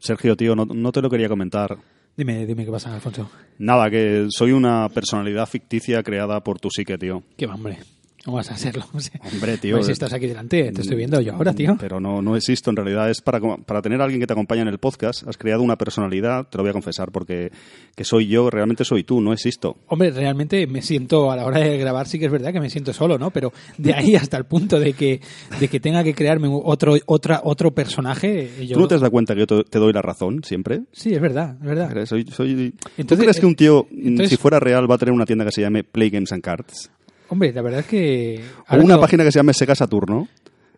Sergio, tío, no, no te lo quería comentar. Dime, dime qué pasa, Alfonso. Nada, que soy una personalidad ficticia creada por tu psique, tío. Qué va, hombre. ¿Cómo vas a hacerlo? Hombre, tío. Pues si estás aquí delante, te estoy viendo yo ahora, tío. Pero no, no existo, en realidad es para, para tener a alguien que te acompañe en el podcast. Has creado una personalidad, te lo voy a confesar, porque que soy yo, realmente soy tú, no existo. Hombre, realmente me siento, a la hora de grabar sí que es verdad que me siento solo, ¿no? Pero de ahí hasta el punto de que, de que tenga que crearme otro, otra, otro personaje... Yo... ¿Tú no te has dado cuenta que yo te, te doy la razón siempre? Sí, es verdad, es verdad. Soy, soy... Entonces, ¿Tú crees que un tío, entonces- si fuera real, va a tener una tienda que se llame Play Games and Cards? Hombre, la verdad es que... O una que página que se llame Sega Saturno.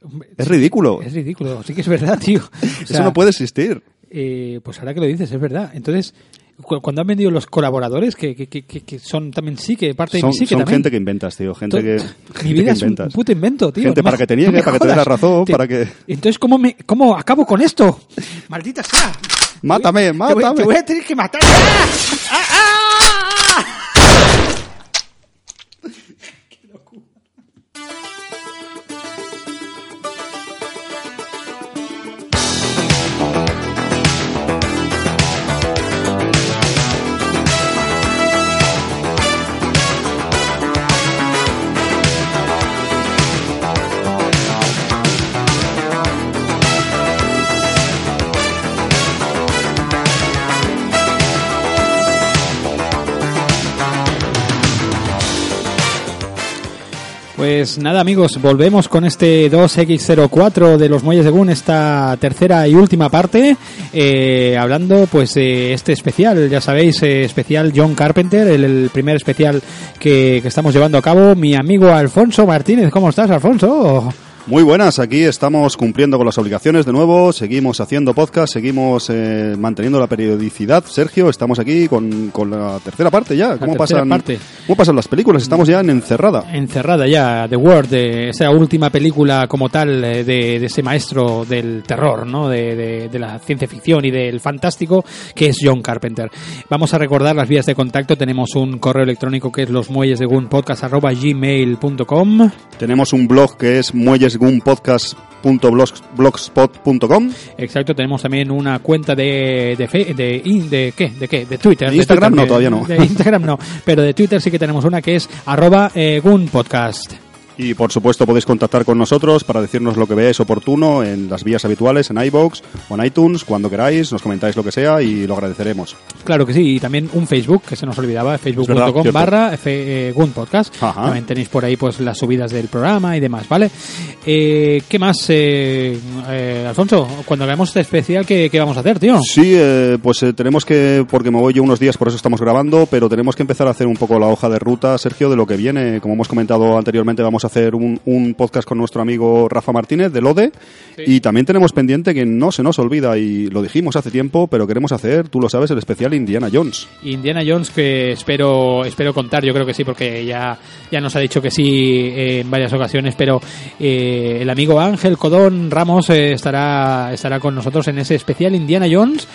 Hombre, Es sí, ridículo. Es ridículo, sí que es verdad, tío. O Eso sea, no puede existir. eh, pues ahora que lo dices, es verdad. Entonces, cu- cuando han vendido los colaboradores, que, que, que, que- que son también sí, que parte de Son, mi psique son también. gente que inventas, tío. Gente To- que, Mi vida que es un inventas. puto invento, tío. Gente No me para que te niegue, no me para que te dé la razón, Te- para que- Entonces, ¿cómo, me, ¿cómo acabo con esto? ¡Maldita sea! Mátame, Te voy, mátame. te voy a tener que matar. ¡Ah! ¡Ah, ah, ah! Pues nada amigos, volvemos con este 2X04 de los Muelles de Gun, esta tercera y última parte, eh, hablando pues de este especial, ya sabéis, eh, especial John Carpenter, el, el primer especial que, que estamos llevando a cabo, mi amigo Alfonso Martínez, ¿cómo estás Alfonso? Muy buenas, aquí estamos cumpliendo con las obligaciones de nuevo, seguimos haciendo podcast, seguimos eh, manteniendo la periodicidad. Sergio, estamos aquí con, con la tercera parte ya. ¿Cómo, pasan, parte. ¿Cómo pasan las películas? Estamos ya en encerrada. Encerrada ya, The Word, de esa última película como tal eh, de, de ese maestro del terror, ¿no? De, de- de la ciencia ficción y del fantástico, que es John Carpenter. Vamos a recordar las vías de contacto. Tenemos un correo electrónico que es los muelles de gmail.com Tenemos un blog que es muellesgunpodcast.blogspot.com Exacto, tenemos también una cuenta de de, fe- de, in- de qué, de qué, de Twitter. ¿De Instagram? Twitter, No, todavía no. De Instagram no, pero de Twitter sí que tenemos una que es arroba eh, gunpodcast. Y por supuesto podéis contactar con nosotros para decirnos lo que veáis oportuno en las vías habituales, en iBox o en iTunes, cuando queráis, nos comentáis lo que sea y lo agradeceremos. Claro que sí, y también un Facebook, que se nos olvidaba, facebook.com barra eh, Gun Podcast. Ajá. También tenéis por ahí pues las subidas del programa y demás, ¿vale? Eh, ¿Qué más, eh, eh, Alfonso? Cuando hagamos este especial, ¿qué, qué vamos a hacer, tío? Sí, eh, pues eh, tenemos que, porque me voy yo unos días, por eso estamos grabando, pero tenemos que empezar a hacer un poco la hoja de ruta, Sergio, de lo que viene. Como hemos comentado anteriormente, vamos a hacer un, un podcast con nuestro amigo Rafa Martínez de Lode. Y también tenemos pendiente que no se nos olvida, y lo dijimos hace tiempo, pero queremos hacer, tú lo sabes, el especial Indiana Jones. Indiana Jones, que espero espero contar, yo creo que sí, porque ya, ya nos ha dicho que sí eh, en varias ocasiones, pero eh, el amigo Ángel Codón Ramos eh, estará, estará con nosotros en ese especial Indiana Jones,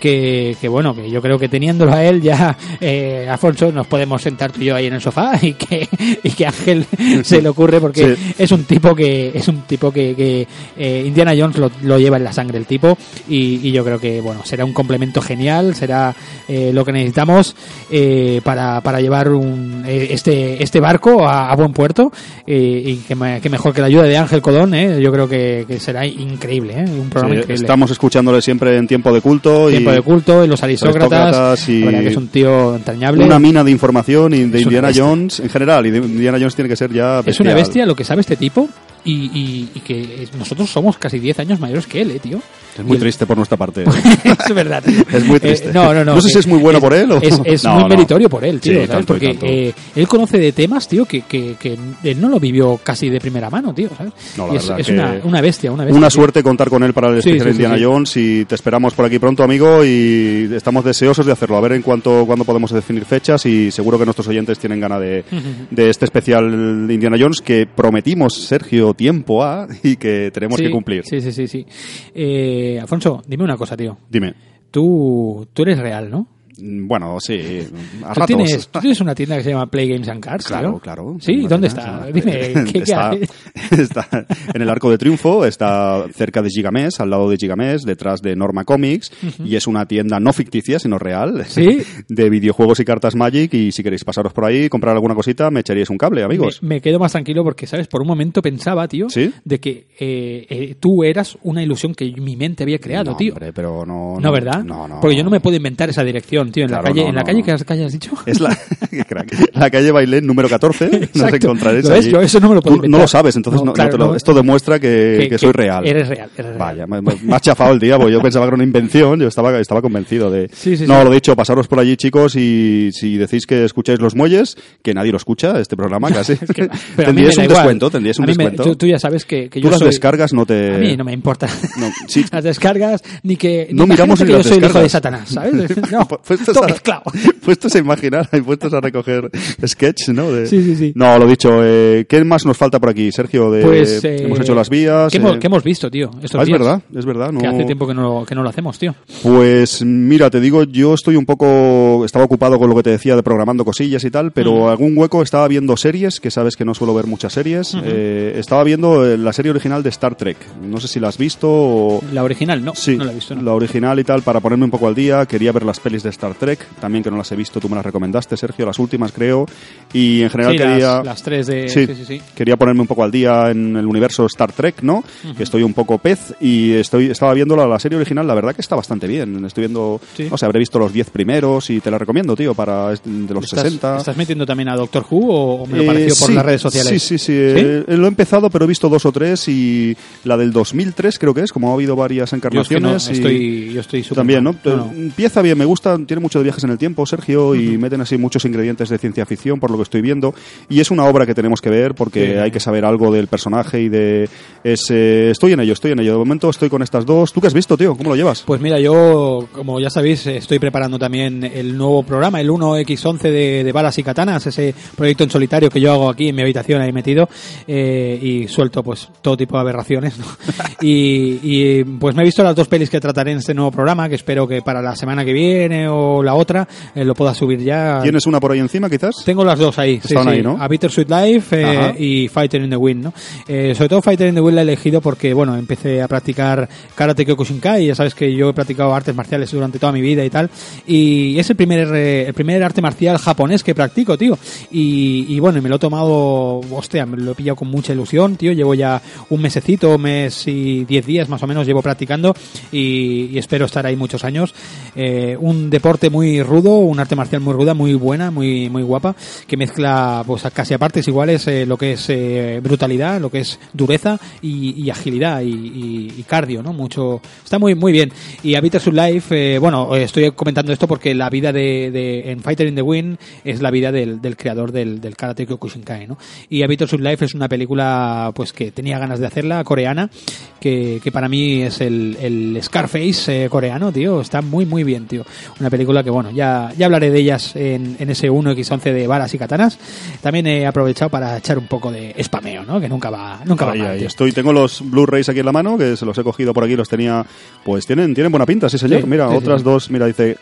que, que bueno, que yo creo que teniéndolo a él ya, eh, Alfonso, nos podemos sentar tú y yo ahí en el sofá y que, y que Ángel se le ocurre, porque Sí. es un tipo que, es un tipo que, que eh, Indiana Jones lo, lo lleva en la sangre el tipo, y, y yo creo que bueno, será un complemento genial, será eh, lo que necesitamos eh, para, para llevar un, eh, este, este barco a, a buen puerto eh, y que, me- que mejor que la ayuda de Ángel Codón, eh, yo creo que, que será increíble, un programa Sí, increíble. estamos escuchándole siempre en tiempo de culto Tiempo y de culto, y los aristócratas, y que es un tío entrañable. una mina de información y de Es Indiana. Jones en general. Y de Indiana Jones tiene que ser ya es una bestial. bestia lo que sabe este tipo y, y- y que nosotros somos casi 10 años mayores que él, eh, tío. Es muy el- triste por nuestra parte. es verdad. Es muy triste. Eh, no, no, no. No sé si es muy bueno por él o- Es, es No, muy no. meritorio por él, tío, Sí, ¿sabes? tanto Porque eh, él conoce de temas, tío, que, que, que él no lo vivió casi de primera mano, tío, ¿sabes? No, la Y es verdad es que una, una bestia, una bestia. Una tío. suerte contar con él para el especial sí, sí, Indiana. Jones y te esperamos por aquí pronto, amigo, y estamos deseosos de hacerlo. A ver en cuánto cuándo podemos definir fechas y seguro que nuestros oyentes tienen ganas de, de este especial de Indiana Jones que prometimos, Sergio, tiempo a y que tenemos Sí, que cumplir. Sí, sí, sí, sí. Eh, Alfonso, dime una cosa, tío. Dime. Tú, tú eres real, ¿no? Mm, Bueno, sí, a ¿Tú ratos. tienes, tú tienes una tienda que se llama Play Games and Cards, Claro. Sí, ¿dónde está? Dime, ¿qué, qué está, hay? está en el Arco de Triunfo, está cerca de Gigamés, al lado de Gigamés, detrás de Norma Comics, y es una tienda no ficticia, sino real, Sí. de videojuegos y cartas Magic, y si queréis pasaros por ahí, comprar alguna cosita, me echaríais un cable, amigos. Me, me quedo más tranquilo porque, ¿sabes? Por un momento pensaba, tío, ¿Sí? de que eh, eh, tú eras una ilusión que mi mente había creado, No, tío. hombre, pero no... No, ¿verdad? No, no. Porque yo no me puedo inventar esa dirección, tío. En la calle, no, en la no, calle que has, dicho. Es la, crack. la calle Bailén número 14, nos encontraréis allí. Yo eso no me lo puedo Tú. No lo sabes, entonces No, claro, te lo- esto demuestra que, que soy real. Eres real, eres real. Vaya, me, ha chafado el día, porque yo pensaba que era una invención, yo estaba, estaba convencido de... Sí, sí, no, sí. lo dicho, pasaros por allí, chicos, y si decís que escucháis Los Muelles, que nadie lo escucha, este programa casi, Es tendríais un igual. descuento, tendríais un me- descuento. tú, tú ya sabes que, que Tú yo las soy... descargas no te... A mí no me importa. Las descargas, ni que... No miramos que yo soy el hijo de. Satanás, ¿sabes? No, puestos, todo a, mezclado. puestos a imaginar, y puestos a recoger sketch, ¿no? De- Sí, sí, sí. No, lo dicho, eh, ¿qué más nos falta por aquí, Sergio? De, Pues... eh, hemos hecho las vías. ¿qué, hemos, eh, qué hemos visto, tío? Estos ah, es verdad, es verdad. No... Que hace tiempo que no, que no lo hacemos, tío. Pues mira, te digo, yo estoy un poco, estaba ocupado con lo que te decía de programando cosillas y tal, pero algún hueco estaba viendo series, que sabes que no suelo ver muchas series. Eh, estaba viendo eh, la serie original de Star Trek. No sé si la has visto o... La original, no. Sí, no la he visto, no. la original y tal, para ponerme un poco al día. Quería ver las pelis de Star Trek, también que no las he visto, tú me las recomendaste, Sergio, las últimas creo. Y en general Sí, quería... las, las tres de... Sí, Sí, sí, quería ponerme un poco al día en el universo Star Trek, ¿no? Que estoy un poco pez y estoy estaba viendo la, la serie original, la verdad que está bastante bien. Estoy viendo, no sé, habré visto los 10 primeros y te la recomiendo, tío, para de los ¿Estás, 60. ¿Estás metiendo también a Doctor Who o, o me lo Eh, pareció por sí, las redes sociales? Sí, sí, sí. eh, lo he empezado, pero he visto dos o tres y la del 2003 creo que es, como ha habido varias Yo es que no, encarnaciones. y- estoy, yo estoy súper también. No, no. Empieza bien, me gusta, tiene mucho de viajes en el tiempo, Sergio, y meten así muchos ingredientes de ciencia ficción, por lo que estoy viendo. Y es una obra que tenemos que ver porque Sí. hay que saber algo del personaje y de ese... Estoy en ello, estoy en ello. De momento estoy con estas dos. ¿Tú qué has visto, tío? ¿Cómo lo llevas? Pues mira, yo, como ya sabéis, estoy preparando también el nuevo programa, el 1X11 de, de Balas y Katanas, ese proyecto en solitario que yo hago aquí en mi habitación ahí metido eh, y suelto pues todo tipo de aberraciones. ¿no? y, y, pues me he visto las dos pelis que trataré en este nuevo programa, que espero que para la semana que viene o la otra eh, lo pueda subir ya. ¿Tienes una por ahí encima, quizás? Tengo las dos ahí. sí, Están sí. ahí, ¿no? A Bitter Sweet Life eh, y Fighter in the Wind, ¿no? Eh, sobre todo Fighter in the Wind la he elegido porque, bueno, empecé a practicar Karate Kyokushinkai, ya sabes que yo he practicado artes marciales durante toda mi vida y tal, y es el primer, eh, el primer arte marcial japonés que practico, tío, y, y bueno, me lo he tomado, hostia, me lo he pillado con mucha ilusión, tío, llevo ya un mesecito, un mes y diez días más o menos llevo practicando y, y espero estar ahí muchos años. Eh, un deporte muy rudo, un arte marcial muy ruda, muy buena, muy, muy guapa, que mezcla pues casi a partes iguales eh, lo que es eh, brutalidad, lo que es dureza y, y agilidad y, y- y cardio, ¿no? Mucho, está muy, muy bien. Y a Bitter Sweet Life, eh, bueno, eh, estoy comentando esto porque la vida de, de- en Fighter in the Wind es la vida del, del creador del, del Karate Kyokushinkai, ¿no? Y a Bitter Sweet Life es una película, pues que tenía ganas de hacerla, coreana, que, que para mí es el, el Scarface eh, coreano, tío. Está muy, muy bien, tío. Una película que, bueno, ya, ya hablaré de ellas en, en ese 1X11 de balas y katanas. También he aprovechado para echar un poco de spameo, ¿no? Que nunca va, nunca va Ahí, mal, ahí tío. estoy. Tengo los Blu-rays aquí en la mano, que se los he cogido por aquí, los tenía. Pues tienen, tienen buena pinta, sí, señor. Sí, mira, sí, otras sí. dos. Mira, dice.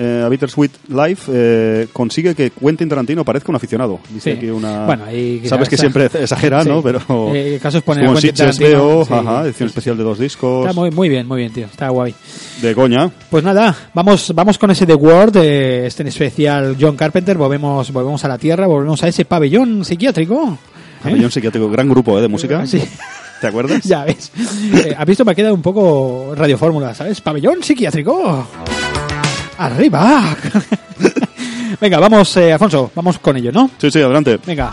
Eh, a Bittersweet Life eh, consigue que Quentin Tarantino parezca un aficionado. Dice Sí. aquí una. Bueno, ahí quizás- Sabes que siempre exagera, Sí. ¿no? Pero. Eh, el caso es poner a como en Quentin Tarantino, sí. ajá, edición especial de dos discos. Está muy, muy bien, muy bien, tío. Está guay. De coña. Pues nada, vamos, vamos con ese The World, eh, este en especial John Carpenter. Volvemos, volvemos a la Tierra, volvemos a ese pabellón psiquiátrico. ¿Eh? Pabellón psiquiátrico, gran grupo ¿eh? de música. Sí. ¿Te acuerdas? Ya ves. ¿Has visto? Me ha quedado un poco radiofórmula, ¿sabes? Pabellón psiquiátrico. Arriba. Venga, vamos, eh, Alfonso, vamos con ello, ¿no? Sí, sí, adelante. Venga.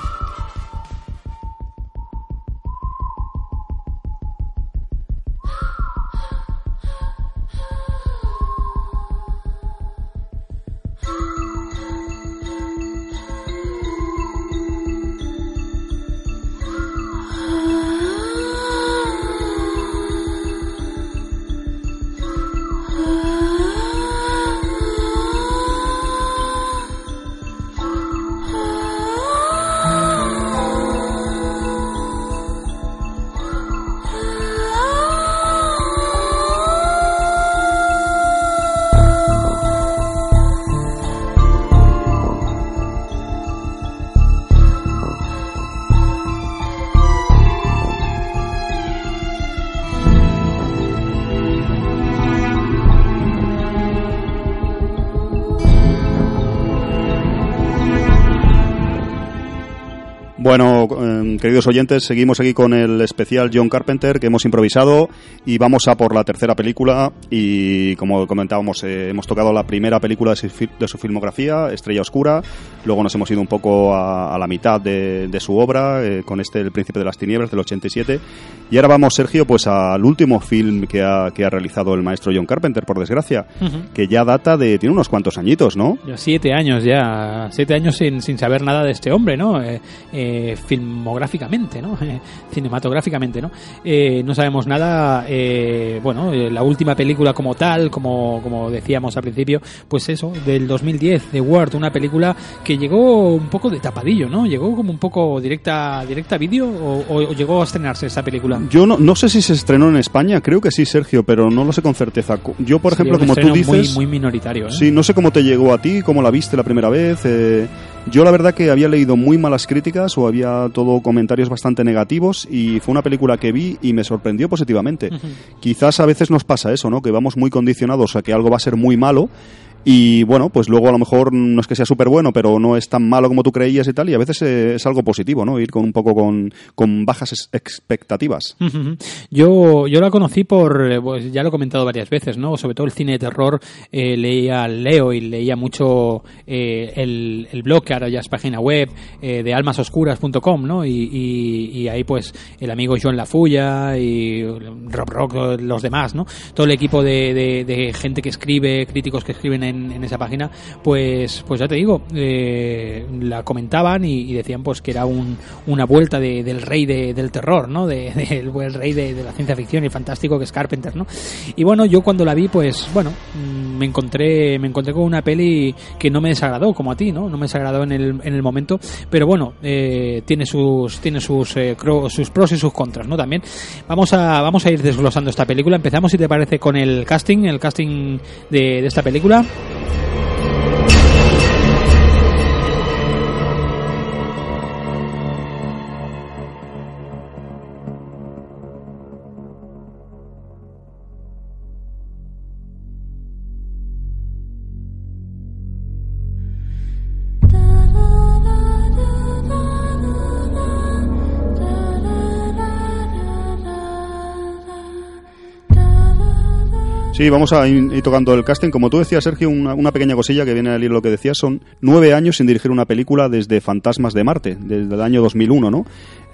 Bueno, eh, queridos oyentes, seguimos aquí con el especial John Carpenter que hemos improvisado y vamos a por la tercera película y como comentábamos, eh, hemos tocado la primera película de su filmografía, Estrella Oscura, luego nos hemos ido un poco a, a la mitad de, de su obra eh, con este El Príncipe de las Tinieblas del 87 y ahora vamos, Sergio, pues al último film que ha, que ha realizado el maestro John Carpenter, por desgracia, que ya data de, tiene unos cuantos añitos, ¿no? Ya siete años ya, siete años sin, sin saber nada de este hombre, ¿no? Eh, eh, filmográficamente, ¿no? Cinematográficamente, ¿no? No sabemos nada, bueno, la última película como tal, como, como decíamos al principio, pues eso, del 2010, The Word, una película que llegó un poco de tapadillo, ¿no? Llegó como un poco directa, directa vídeo o, o llegó a estrenarse esa película. Yo no, no sé si se estrenó en España, creo que sí, Sergio, pero no lo sé con certeza. Yo, por ejemplo, Sería como tú dices... Muy, muy minoritario, ¿eh? Sí, no sé cómo te llegó a ti, cómo la viste la primera vez. eh, yo la verdad que había leído muy malas críticas o había todo comentarios bastante negativos y fue una película que vi y me sorprendió positivamente. Quizás a veces nos pasa eso, ¿no? Que vamos muy condicionados a que algo va a ser muy malo y bueno, pues luego a lo mejor no es que sea súper bueno, pero no es tan malo como tú creías y tal, y a veces eh, es algo positivo, ¿no? Ir con un poco con, con bajas expectativas. Yo, yo la conocí por, eh, pues ya lo he comentado varias veces, ¿no? Sobre todo el cine de terror, eh, leía, leo y leía mucho el, el blog, que ahora ya es página web, eh, de almasoscuras.com, ¿no? Y, y, y ahí pues el amigo John Lafulla y Rob Rock, los demás, ¿no? Todo el equipo de, de, de gente que escribe, críticos que escriben en, en esa página, pues, pues ya te digo, eh, la comentaban y, decían pues que era un, una vuelta de- del rey de- del terror, ¿no? De- del el rey de, de la ciencia ficción y fantástico que es Carpenter, ¿no? Y bueno, yo cuando la vi, pues bueno, mm, me encontré, me encontré con una peli que no me desagradó, como a ti, ¿no? No me desagradó en el, en el momento, pero bueno, eh, tiene sus, tiene sus, eh, cro- sus pros y sus contras, ¿no? También vamos a, vamos a ir desglosando esta película. Empezamos, si te parece, con el casting, el casting de, de esta película. あ。Sí, vamos a ir tocando el casting. Como tú decías, Sergio, una, una pequeña cosilla que viene al hilo lo que decías, son nueve años sin dirigir una película desde Fantasmas de Marte, desde el año 2001, ¿no?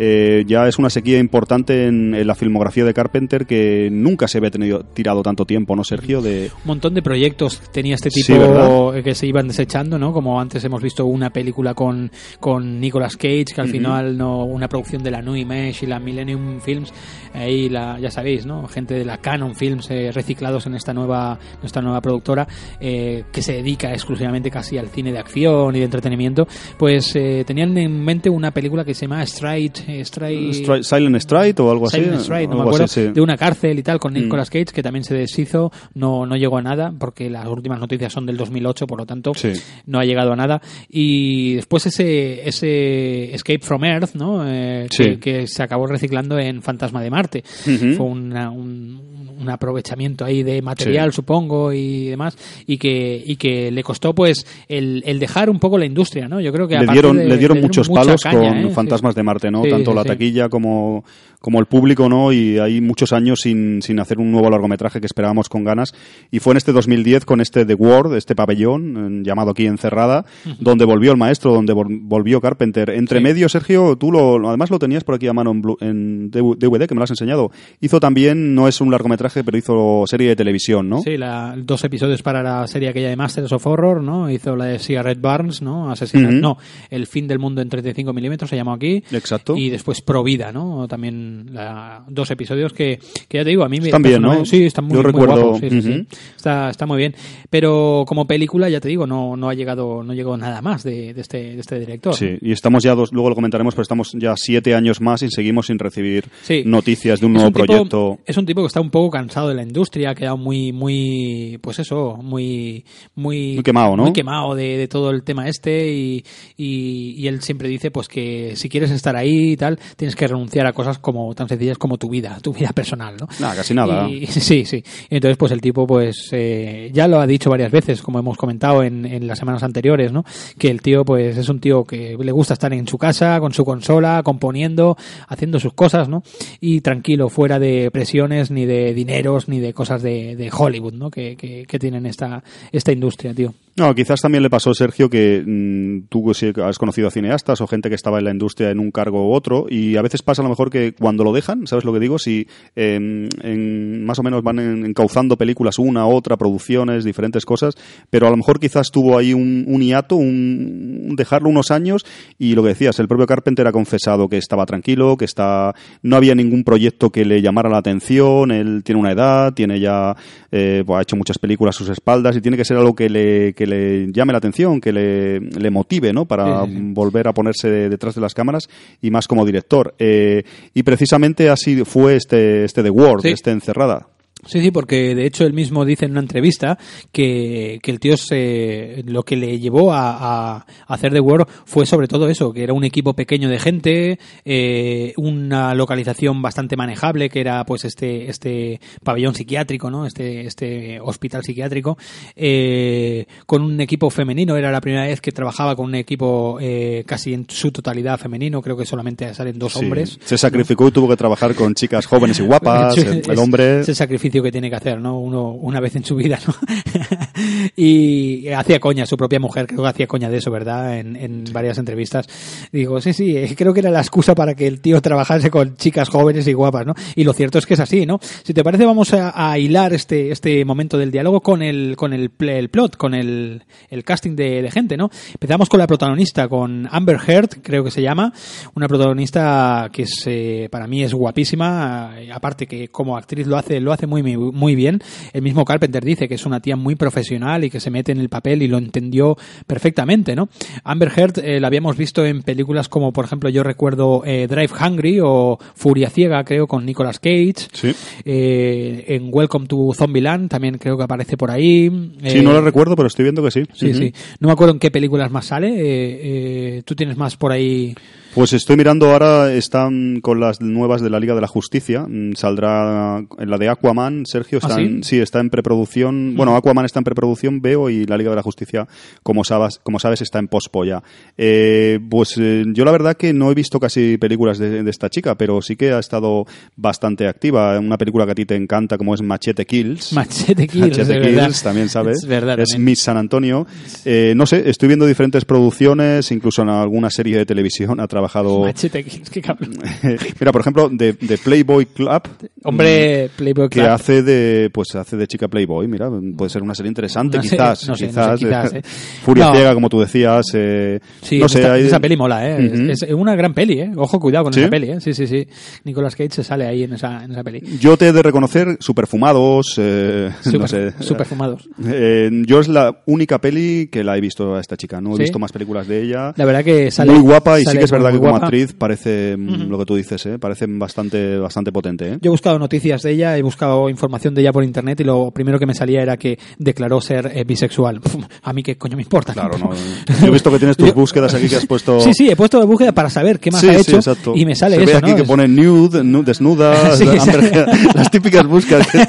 Eh, ya es una sequía importante en, en la filmografía de Carpenter que nunca se había tenido, tirado tanto tiempo, ¿no, Sergio? De, un montón de proyectos tenía este Sí, tipo eh, que se iban desechando, ¿no? Como antes hemos visto una película con, con Nicolas Cage, que al Ujú. final no una producción de la New Image y la Millennium Films, ahí la, ya sabéis, ¿no? Gente de la Canon Films eh, reciclados en esta nueva nuestra nueva productora eh, que se dedica exclusivamente casi al cine de acción y de entretenimiento, pues eh, tenían en mente una película que se llama Stride, eh, Stride, Stri- Silent Stride o algo así. Silent Stride, no me acuerdo, así, sí. de una cárcel y tal con Mm. Nicolas Cage que también se deshizo, no, no llegó a nada porque las últimas noticias son del 2008, por lo tanto Sí. no ha llegado a nada. Y después ese, ese Escape from Earth, ¿no? Eh, Sí. que, que se acabó reciclando en Fantasma de Marte. Fue una- un, un aprovechamiento ahí de material, Sí. supongo, y demás, y que, y que le costó pues el, el dejar un poco la industria, ¿no? Yo creo que le dieron, de- le dieron le muchos mucha palos caña, con ¿eh? Fantasmas de Marte, ¿no? Sí, Tanto la taquilla como, como el público, ¿no? Y hay muchos años sin, sin hacer un nuevo largometraje que esperábamos con ganas. Y fue en este 2010 con este The Ward, este pabellón, llamado aquí Encerrada, donde volvió el maestro, donde vol- volvió Carpenter. Entre medio, Sergio, tú lo, además lo tenías por aquí a mano en, en DVD, que me lo has enseñado. Hizo también, no es un largometraje, pero hizo serie de televisión, ¿no? Sí, la, dos episodios para la serie aquella de Masters of Horror, ¿no? Hizo la de Cigarette Barnes, ¿no? Asesinar, no, El fin del mundo en 35 milímetros se llamó aquí. Exacto. Y después Provida, ¿no? También la- dos episodios que, que ya te digo, a mí me Están bien, ¿no? Sí, están muy, Yo muy recuerdo- guapos, sí, sí, sí. Ujú. Está, está muy bien. Pero como película, ya te digo, no, no ha llegado, no llegó nada más de, de este, de este director. Sí, y estamos ya, dos, luego lo comentaremos, pero estamos ya siete años más y seguimos sin recibir Sí. noticias de un Es nuevo tipo- proyecto. es un tipo que está un poco cansado de la industria, ha quedado muy, muy, pues eso, muy, muy, Muy quemado, ¿no? Muy quemado de, de todo el tema este y, y, y él siempre dice pues que si quieres estar ahí y tal, tienes que renunciar a cosas como tan sencillas como tu vida, tu vida personal, ¿no? Nada, casi nada. Y- sí, sí. Entonces, pues el tipo, pues eh, ya lo ha dicho varias veces, como hemos comentado en, en las semanas anteriores, ¿no? Que el tío, pues es un tío que le gusta estar en su casa, con su consola, componiendo, haciendo sus cosas, ¿no? Y tranquilo, fuera de presiones, ni de dineros, ni de cosas de, de Hollywood, ¿no? Que, que, que tienen esta, esta industria, tío. No, quizás también le pasó, Sergio, que mm, tú sí has conocido a cineastas o gente que estaba en la industria en un cargo u otro, y a veces pasa a lo mejor que cuando lo dejan, ¿sabes lo que digo? Si em, en- más o menos van en- encauzando películas una, otra, producciones, diferentes cosas, pero a lo mejor quizás tuvo ahí un, hiato, un, un dejarlo unos años, y lo que decías, el propio Carpenter ha confesado que estaba tranquilo, que está no había ningún proyecto que le llamara la atención, él tiene una edad, tiene ya, eh, pues, ha hecho muchas películas a sus espaldas, y tiene que ser algo que le, que le llame la atención, que le, le motive, ¿no? Para Sí, sí, sí. volver a ponerse detrás de las cámaras y más como director. Eh, y precisamente así fue este, este The World, Sí. este Encerrada. Sí, sí, porque de hecho él mismo dice en una entrevista que, que el tío se, lo que le llevó a, hacer The World fue sobre todo eso, que era un equipo pequeño de gente, eh, una localización bastante manejable, que era pues este, este pabellón psiquiátrico, ¿no? Este, este hospital psiquiátrico, eh, con un equipo femenino, era la primera vez que trabajaba con un equipo eh, casi en su totalidad femenino, creo que solamente salen dos Sí. hombres. Se sacrificó y tuvo que trabajar con chicas jóvenes y guapas, el, hombre... Es el sacrificio que tiene que hacer, ¿no? Uno una vez en su vida, ¿no? y hacía coña, su propia mujer creo que hacía coña de eso, ¿verdad? En, en varias entrevistas. Digo, sí, sí, eh, creo que era la excusa para que el tío trabajase con chicas jóvenes y guapas, ¿no? Y lo cierto es que es así, ¿no? Si te parece, vamos a, a hilar este, este momento del diálogo con el, con el, el plot, con el, el casting de, de gente, ¿no? Empezamos con la protagonista, con Amber Heard, creo que se llama, una protagonista que es, eh, para mí es guapísima, eh, aparte que como actriz lo hace, lo hace muy, muy, muy bien. El mismo Carpenter dice que es una tía muy profesional y que se mete en el papel y lo entendió perfectamente, ¿no? Amber Heard eh, la habíamos visto en películas como, por ejemplo, yo recuerdo eh, Drive Hungry o Furia Ciega, creo, con Nicolas Cage. Sí. Eh, en Welcome to Zombieland también creo que aparece por ahí. Sí, Eh, no lo recuerdo, pero estoy viendo que sí. Sí, sí. No me acuerdo en qué películas más sale. Eh, eh, Tú tienes más por ahí. Pues estoy mirando ahora, están con las nuevas de la Liga de la Justicia. Mm, Saldrá en la de Aquaman, Sergio. ¿Ah, sí? está en preproducción. Bueno, Aquaman está en preproducción, veo, y la Liga de la Justicia, como sabes, como sabes está en pospo ya. Eh, pues eh, yo la verdad que no he visto casi películas de, de esta chica, pero sí que ha estado bastante activa. Una película que a ti te encanta, como es Machete Kills. Machete Kills. Machete verdad. Kills, también sabes. Es verdad. Es también. Miss San Antonio. Eh, no sé, estoy viendo diferentes producciones, incluso en alguna serie de televisión ha trabajado. Machete Kills, qué cabrón. Mira, por ejemplo, de, de Playboy Club. Hombre, Playboy mm, Que Club. hace de pues hace de chica Playboy, mira, puede ser una serie interesante, No sé, quizás, no sé, no quizás, sé, quizás, eh. Furia No. ciega, como tú decías, eh, Sí, no sé, esta- hay- esa peli mola, ¿eh? Es- una gran peli, ¿eh? Ojo, cuidado con ¿Sí? esa peli, ¿eh? Sí, sí, sí. Nicolas Cage se sale ahí en esa, en esa peli. Yo te he de reconocer superfumados, eh, no Super, sé. super fumados. Eh, yo es la única peli que la he visto a esta chica, no he ¿Sí? visto más películas de ella. La verdad que sale. muy guapa y sí que es verdad muy que como guapa. actriz parece mm, lo que tú dices, ¿eh? parece bastante bastante potente. ¿eh? Yo he buscado noticias de ella, he buscado información de ella por internet y lo primero que me salía era que declaró ser eh, bisexual. A mí qué coño me importa. Claro, no. Yo he visto que tienes tus Yo- búsquedas aquí que has puesto. Sí, sí, he puesto la búsqueda para saber qué más Sí, ha sí, hecho exacto. y me sale Se eso, ve aquí ¿no? que pone nude, nu- desnuda, Sí, sí. Amber- las típicas búsquedas que,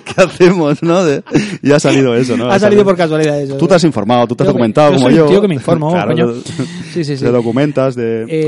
que hacemos, ¿no? De- y ha salido eso, ¿no? ha salido por casualidad eso. Tú te has informado, tú te has Yo documentado yo como soy yo. un tío que me informo, Claro, coño. Sí, sí, sí. Te documentas, de... Eh,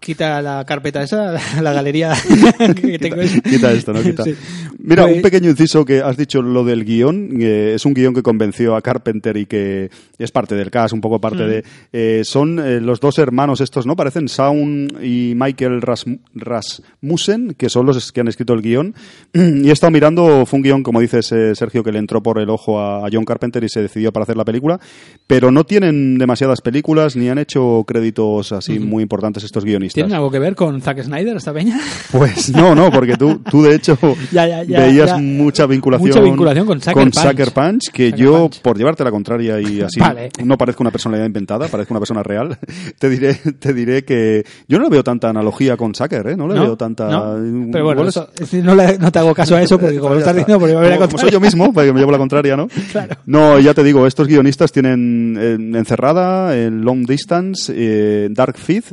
quita la carpeta esa, la galería que tengo. Quita esto, ¿no? Quita. Sí. Mira, Pues- un pequeño inciso que has dicho lo del guion. eh, es un guion que convenció a Carpenter y que es parte del cast, un poco parte de. eh, son eh, los dos hermanos estos, ¿no? Parecen Saun y Michael Rasm- Rasmussen, que son los que han escrito el guion. y he estado mirando, fue un guion, como dices, Sergio, que le entró por el ojo a, a John Carpenter y se decidió para hacer la película. Pero no tienen demasiadas películas ni han hecho créditos así muy importantes estos guionistas. ¿Tienen algo que ver con Zack Snyder, esta peña? Pues no, no, porque tú, tú de hecho Ya, ya, ya, veías mucha vinculación, Mucha vinculación con Sucker Punch. Sucker Punch, que Sucker yo, Punch. por llevarte la contraria y así Vale. no parezco una personalidad inventada, parezco una persona real, te diré, te diré que yo no le veo tanta analogía con Sucker, ¿eh? No le ¿No? veo tanta... ¿No? Pero bueno, eso- no, le- no te hago caso a eso porque como lo estás está. diciendo, porque me voy a como, como soy yo mismo, porque me llevo la contraria, ¿no? Claro. No, ya te digo, estos guionistas tienen eh, Encerrada, en Long Distance, eh, Dark Fifth,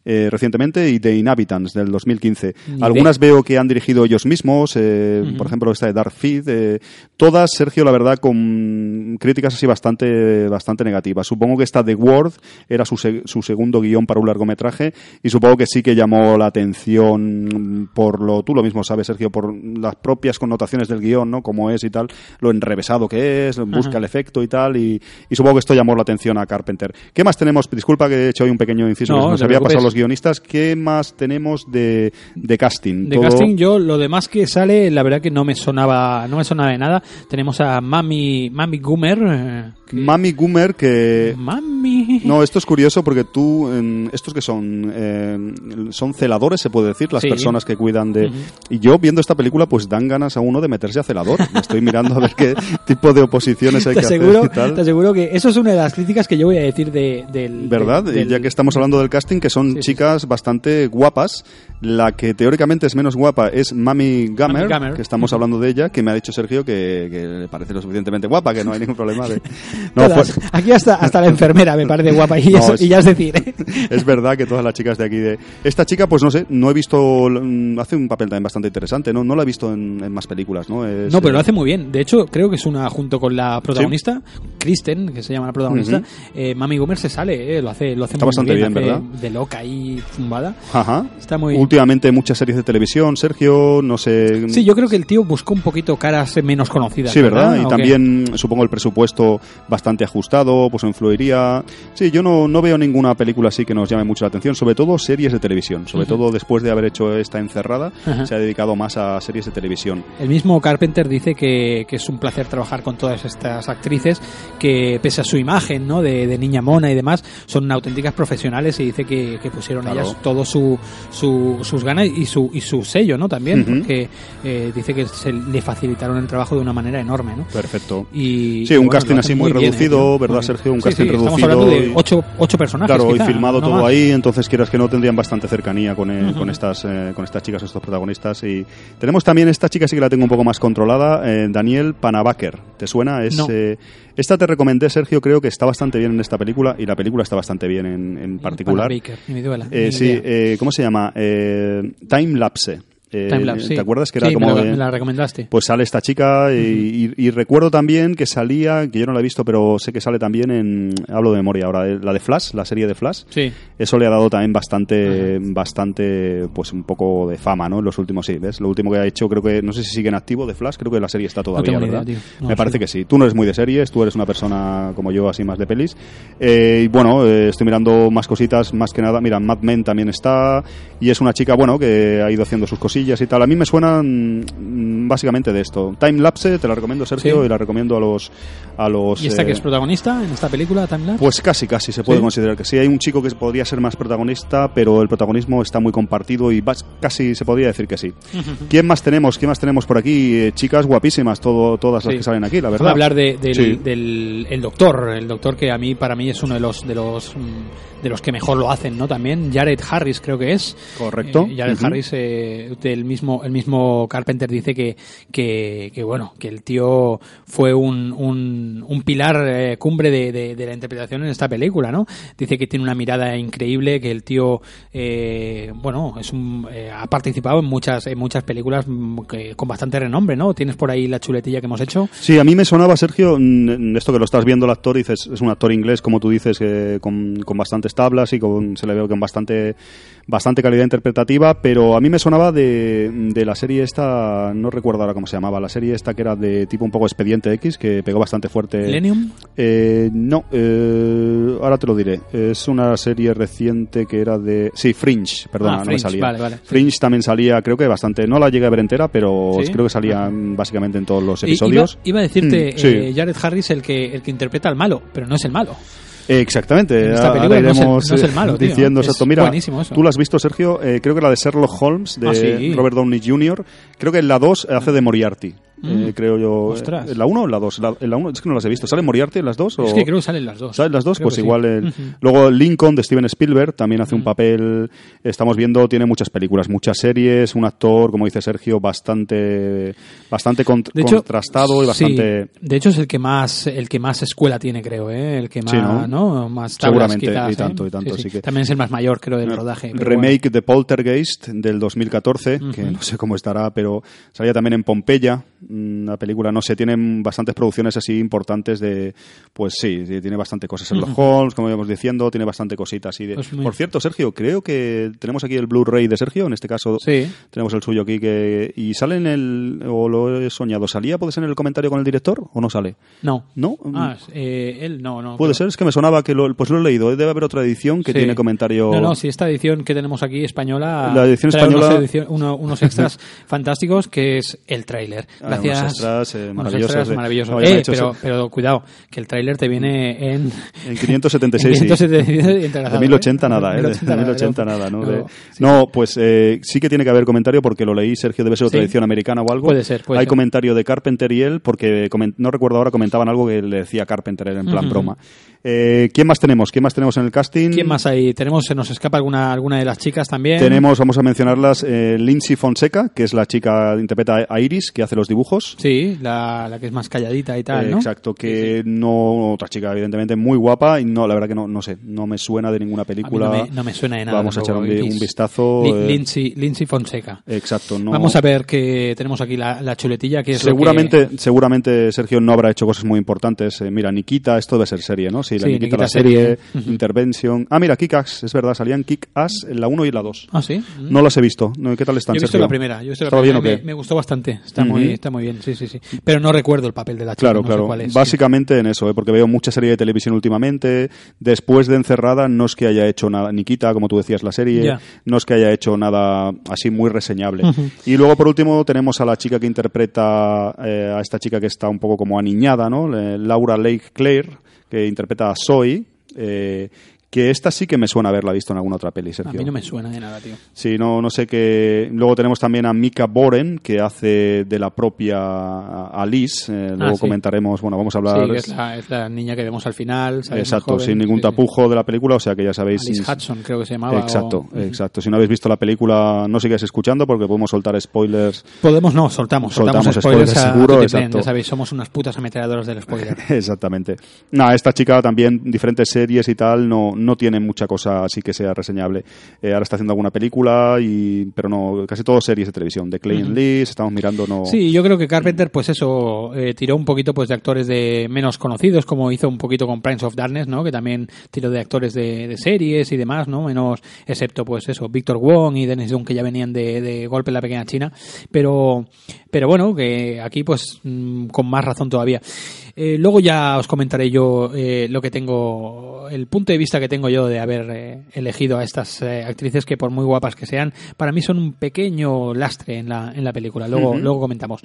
eh, recientemente, y The Inhabitants, del 2015. Ni Algunas veo que han dirigido ellos mismos, eh, por ejemplo, esta de Dark Fifth. eh, todas, Sergio, la verdad, con críticas así bastante, bastante negativas. Supongo que esta The Word era su, su segundo guion para un largometraje, y supongo que sí que llamó la atención por lo, tú lo mismo sabes, Sergio, por las propias connotaciones del guion, ¿no? Como es y tal, lo enrevesado que es, busca el efecto y tal, y, y supongo que esto llamó la atención a Carpenter. ¿Qué más tenemos? Disculpa que he hecho hoy un pequeño inciso No, nos había pasado los guionistas. ¿Qué más tenemos de, de casting? De Todo- casting, yo lo demás que sale, la verdad que no me sonaba, no me sonaba de nada. Tenemos a Mami, Mami Goomer. eh, Mami Goomer, que... Mami. No, esto es curioso porque tú, estos que son, eh, son celadores, se puede decir, las Sí. personas que cuidan de... Y yo viendo esta película, pues dan ganas a uno de meterse a celador. Me estoy mirando a ver qué tipo de oposiciones hay te que hacer aseguro, y tal. te aseguro que eso es una de las críticas que yo voy a decir de, del... ¿Verdad? del- y ya que estamos hablando del casting, que son Sí, sí, chicas bastante guapas. La que teóricamente es menos guapa es Mami Gummer, Mami Gummer. que estamos hablando de ella, que me ha dicho Sergio que, que le parece lo suficientemente guapa, que no hay ningún problema de... No, Todas. fue- Aquí hasta, hasta la enfermera me parece guapa y, No, eso- es- y ya es decir. ¿eh? es verdad que todas las chicas de aquí de esta chica pues no sé no he visto mm, hace un papel también bastante interesante no no la he visto en, en más películas no Es, No, pero lo eh, hace muy bien. De hecho, creo que es una, junto con la protagonista, Kristen, que se llama la protagonista, Ujú. eh, Mami Gomer se sale, eh, lo hace, lo hace Está muy bastante bien, hace ¿verdad? De loca y zumbada. ajá Está muy últimamente muchas series de televisión Sergio no sé Sí, yo creo que el tío buscó un poquito caras menos conocidas. Sí, ¿verdad? Y ¿O qué? también supongo el presupuesto bastante ajustado, pues influiría. Sí, yo no, no veo ninguna película así que nos llame mucho la atención, sobre todo series de televisión. Sobre todo después de haber hecho esta encerrada, Ajá. se ha dedicado más a series de televisión. El mismo Carpenter dice que, que es un placer trabajar con todas estas actrices, que pese a su imagen, ¿no? De, de niña mona y demás, son auténticas profesionales y dice que, que pusieron Claro. ellas todo su, su- sus ganas y su, y su sello, ¿no? También, Ujú. porque eh, dice que se le facilitaron el trabajo de una manera enorme, ¿no? Perfecto. Y, Sí, un bueno, casting así hacen muy bien, ¿eh, reducido? ¿verdad, Muy. Sergio? Un casting sí, Estamos reducido hablando de ocho, ocho personajes. Claro, quizá, y filmado no todo más. ahí, entonces quieras que no tendrían bastante cercanía con, eh, con estas eh, con estas chicas, estos protagonistas. Y tenemos también esta chica, sí que la tengo un poco más controlada, eh, Daniel Panabaker. ¿Te suena? Es, No. eh, esta te recomendé, Sergio, creo que está bastante bien en esta película y la película está bastante bien en, en particular. Pana Baker, ni me duela, ni sí, ¿cómo se llama? Time Lapse. Eh, Timelapse, sí. ¿Te acuerdas que era Sí, como me, la, me la recomendaste. pues sale esta chica y, y- y recuerdo también que salía, que yo no la he visto, pero sé que sale también en, hablo de memoria ahora, eh, la de Flash, la serie de Flash. Sí. Eso le ha dado también bastante, bastante, pues un poco de fama, ¿no? En los últimos, sí, ¿ves? Lo último que ha hecho, creo que, no sé si sigue en activo de Flash, creo que la serie está todavía, tengo ni ¿verdad? idea, tío. No, Me parece que sí. Tú no eres muy de series, tú eres una persona como yo, así más de pelis. Eh, y bueno, eh, estoy mirando más cositas, más que nada, mira, Mad Men también está, y es una chica, bueno, que ha ido haciendo sus cosillas y tal. A mí me suenan mm, básicamente de esto. Time Lapse, te la recomiendo, Sergio, Sí. y la recomiendo a los... A los ¿Y esta eh, que es protagonista en esta película, Timelapse? pues casi, casi se puede ¿Sí? considerar que sí. Hay un chico que podría ser más protagonista, pero el protagonismo está muy compartido y vas- casi se podría decir que sí. ¿Quién más tenemos? ¿Quién más tenemos por aquí? Eh, chicas guapísimas, todo, todas las Sí. que salen aquí, la Vamos verdad. a hablar de- del, Sí. del el doctor, el doctor que a mí para mí es uno de los de los mm, de los que mejor lo hacen, ¿no? También Jared Harris creo que es. Correcto. Eh, Jared Ujú. Harris eh, del mismo el mismo Carpenter dice que que, bueno que el tío fue un, un, pilar eh, cumbre de, de- la interpretación en esta película, ¿no? Dice que tiene una mirada increíble, que el tío eh, bueno es un eh, ha participado en muchas en muchas películas mm, que, con bastante renombre, ¿no? Tienes por ahí la chuletilla que hemos hecho. Sí, a mí me sonaba, Sergio, mm, esto que lo estás viendo el actor, dices, es un actor inglés, como tú dices, con, con bastantes tablas y con, se le ve con bastante, bastante calidad interpretativa, pero a mí me sonaba de, de la serie esta, no recuerdo ahora cómo se llamaba, la serie esta que era de tipo un poco Expediente X, que pegó bastante fuerte. Millennium. Eh, no, eh, ahora te lo diré. Es una serie reciente que era de... Sí, Fringe, perdona, Ah, no me salía. vale, vale. Fringe también salía, creo que bastante. No la llegué a ver entera, pero ¿Sí? creo que salía básicamente en todos los episodios. Iba, iba a decirte, Mm, sí. eh, Jared Harris, el que, el que interpreta al malo, pero no es el malo. Exactamente. En esta película no es el- iremos, no es el eh, malo, tío. diciendo Es exacto. Mira, eso. tú lo has visto, Sergio. Eh, creo que la de Sherlock Holmes de Ah, sí. Robert Downey Jr. Creo que en la 2 hace de Moriarty. Eh, creo yo. Mm. Ostras. ¿En la 1 o en la 2? La- En la 1 es que no las he visto. ¿Sale Moriarty en las dos? O... Es que creo que salen las dos. ¿Sabes las dos? Creo Pues que sí. igual. el- Ujú. Luego Lincoln de Steven Spielberg también hace Mm. un papel. Estamos viendo, tiene muchas películas, muchas series. Un actor, como dice Sergio, bastante bastante con- De hecho, contrastado y sí, bastante. de hecho es el que más el que más escuela tiene, creo, ¿eh? El que más, Sí, ¿no? ¿no? Más tablas, Seguramente, quizás, y ¿eh? tanto, y tanto, así que- También es el más mayor, creo, del rodaje. remake de Poltergeist del 2014, que no sé cómo estará, pero salía también en Pompeya, una película, no sé, tienen bastantes producciones así importantes de, pues sí, tiene bastante cosas en los Holmes, como íbamos diciendo, tiene bastante cositas así de... Pues muy- Por cierto, Sergio, creo que tenemos aquí el Blu-ray de Sergio, en este caso Sí. tenemos el suyo aquí, que y sale en el, o lo he soñado, ¿salía, puede ser en el comentario con el director o no sale? No. ¿No? Ah, eh, él no, no. Puede creo. ser, es que me sonaba que lo, pues lo he leído, debe haber otra edición que Sí. tiene comentario... No, no, si esta edición que tenemos aquí española. La edición española- Unos, edicio- uno- unos extras fantásticos que es el tráiler. Ah, Gracias. unos extras, eh, maravillosos, extras habían Eh, pero, pero cuidado, que el tráiler te viene en. En 576, sí. en 576 y entrelazado, De 1080 ¿eh? nada, ¿eh? De 1080 1080 nada, ¿no? No, De- sí. no, pues eh, sí que tiene que haber comentario porque lo leí, Sergio, debe ser otra Sí. edición americana o algo. Puede ser, puede Hay ser. comentario de Carpenter y él porque no recuerdo ahora, comentaban algo que le decía Carpenter en plan Ujú. broma. Eh, ¿Quién más tenemos? ¿Quién más tenemos en el casting? ¿Quién más hay? Tenemos, se nos escapa alguna, alguna de las chicas también. Tenemos, vamos a mencionarlas, eh, Lindsay Fonseca, que es la chica, interpreta a Iris, que hace los dibujos. Sí, la, la que es más calladita y tal, Eh, ¿no? Exacto, que no, otra chica evidentemente muy guapa y no, la verdad que no, no sé, no me suena de ninguna película. no, me, no me suena de nada. Vamos a echar un, vistazo. Eh, Lindsay, Lindsay Fonseca. Exacto, no. Vamos a ver que tenemos aquí la, la chuletilla que es lo Seguramente, que- seguramente Sergio no habrá hecho cosas muy importantes. Mira, Nikita, esto debe ser serie, ¿no? Sí, la Sí, Nikita, Nikita la serie. Intervention. Ah, mira, Kick-Ass, es verdad, salían Kick-Ass en la 1 y la 2. Ah, sí. No las he visto. No, ¿Qué tal están, Yo he visto Sergio? la primera. Yo he visto la ¿Estaba primera bien me, me gustó bastante. Está muy, está muy bien. Sí, sí, sí. Pero no recuerdo el papel de la chica. Claro, no sé claro. cuál es. Básicamente en eso, ¿eh? porque veo mucha serie de televisión últimamente. Después de Encerrada, no es que haya hecho nada, Nikita, como tú decías, la serie, no es que haya hecho nada así muy reseñable. Y luego, por último, tenemos a la chica que interpreta eh, a esta chica que está un poco como aniñada, ¿no? Eh, Laura Lake Claire, que interpreta a Zoe. eh, que esta sí que me suena haberla visto en alguna otra peli, A mí no me suena de nada, tío. Sí, no, no sé qué. Luego tenemos también a Mika Boren, que hace de la propia Alice. eh, luego Ah, sí. comentaremos, bueno, vamos a hablar. Sí, es la, es la niña que vemos al final. Exacto, joven. sin ningún Sí, sí. tapujo de la película, o sea que ya sabéis. Alice Hudson, creo que se llamaba. Exacto, o- exacto. Si no habéis visto la película, no sigáis escuchando porque podemos soltar spoilers. Podemos, no, soltamos. Soltamos, Soltamos spoilers, spoilers, a seguro, exacto. Ya sabéis, somos unas putas ametralladoras del spoiler. Exactamente. Nada, esta chica también, diferentes series y tal, no, no tiene mucha cosa así que sea reseñable. Eh, ahora está haciendo alguna película, y pero no, casi todo series de televisión. De Clay and Lee, estamos mirando, no. Sí, yo creo que Carpenter, pues eso, eh, tiró un poquito pues de actores de menos conocidos, como hizo un poquito con Prince of Darkness, ¿no? Que también tiró de actores de, de series y demás, ¿no? Menos, excepto pues eso, Victor Wong y Dennis Dunn, que ya venían de, de Golpe en la Pequeña China. Pero, pero bueno, que aquí pues mm, con más razón todavía. Eh, luego ya os comentaré yo eh, lo que tengo, el punto de vista que tengo yo de haber eh, elegido a estas actrices que por muy guapas que sean, para mí son un pequeño lastre en la, en la película. Luego, luego comentamos.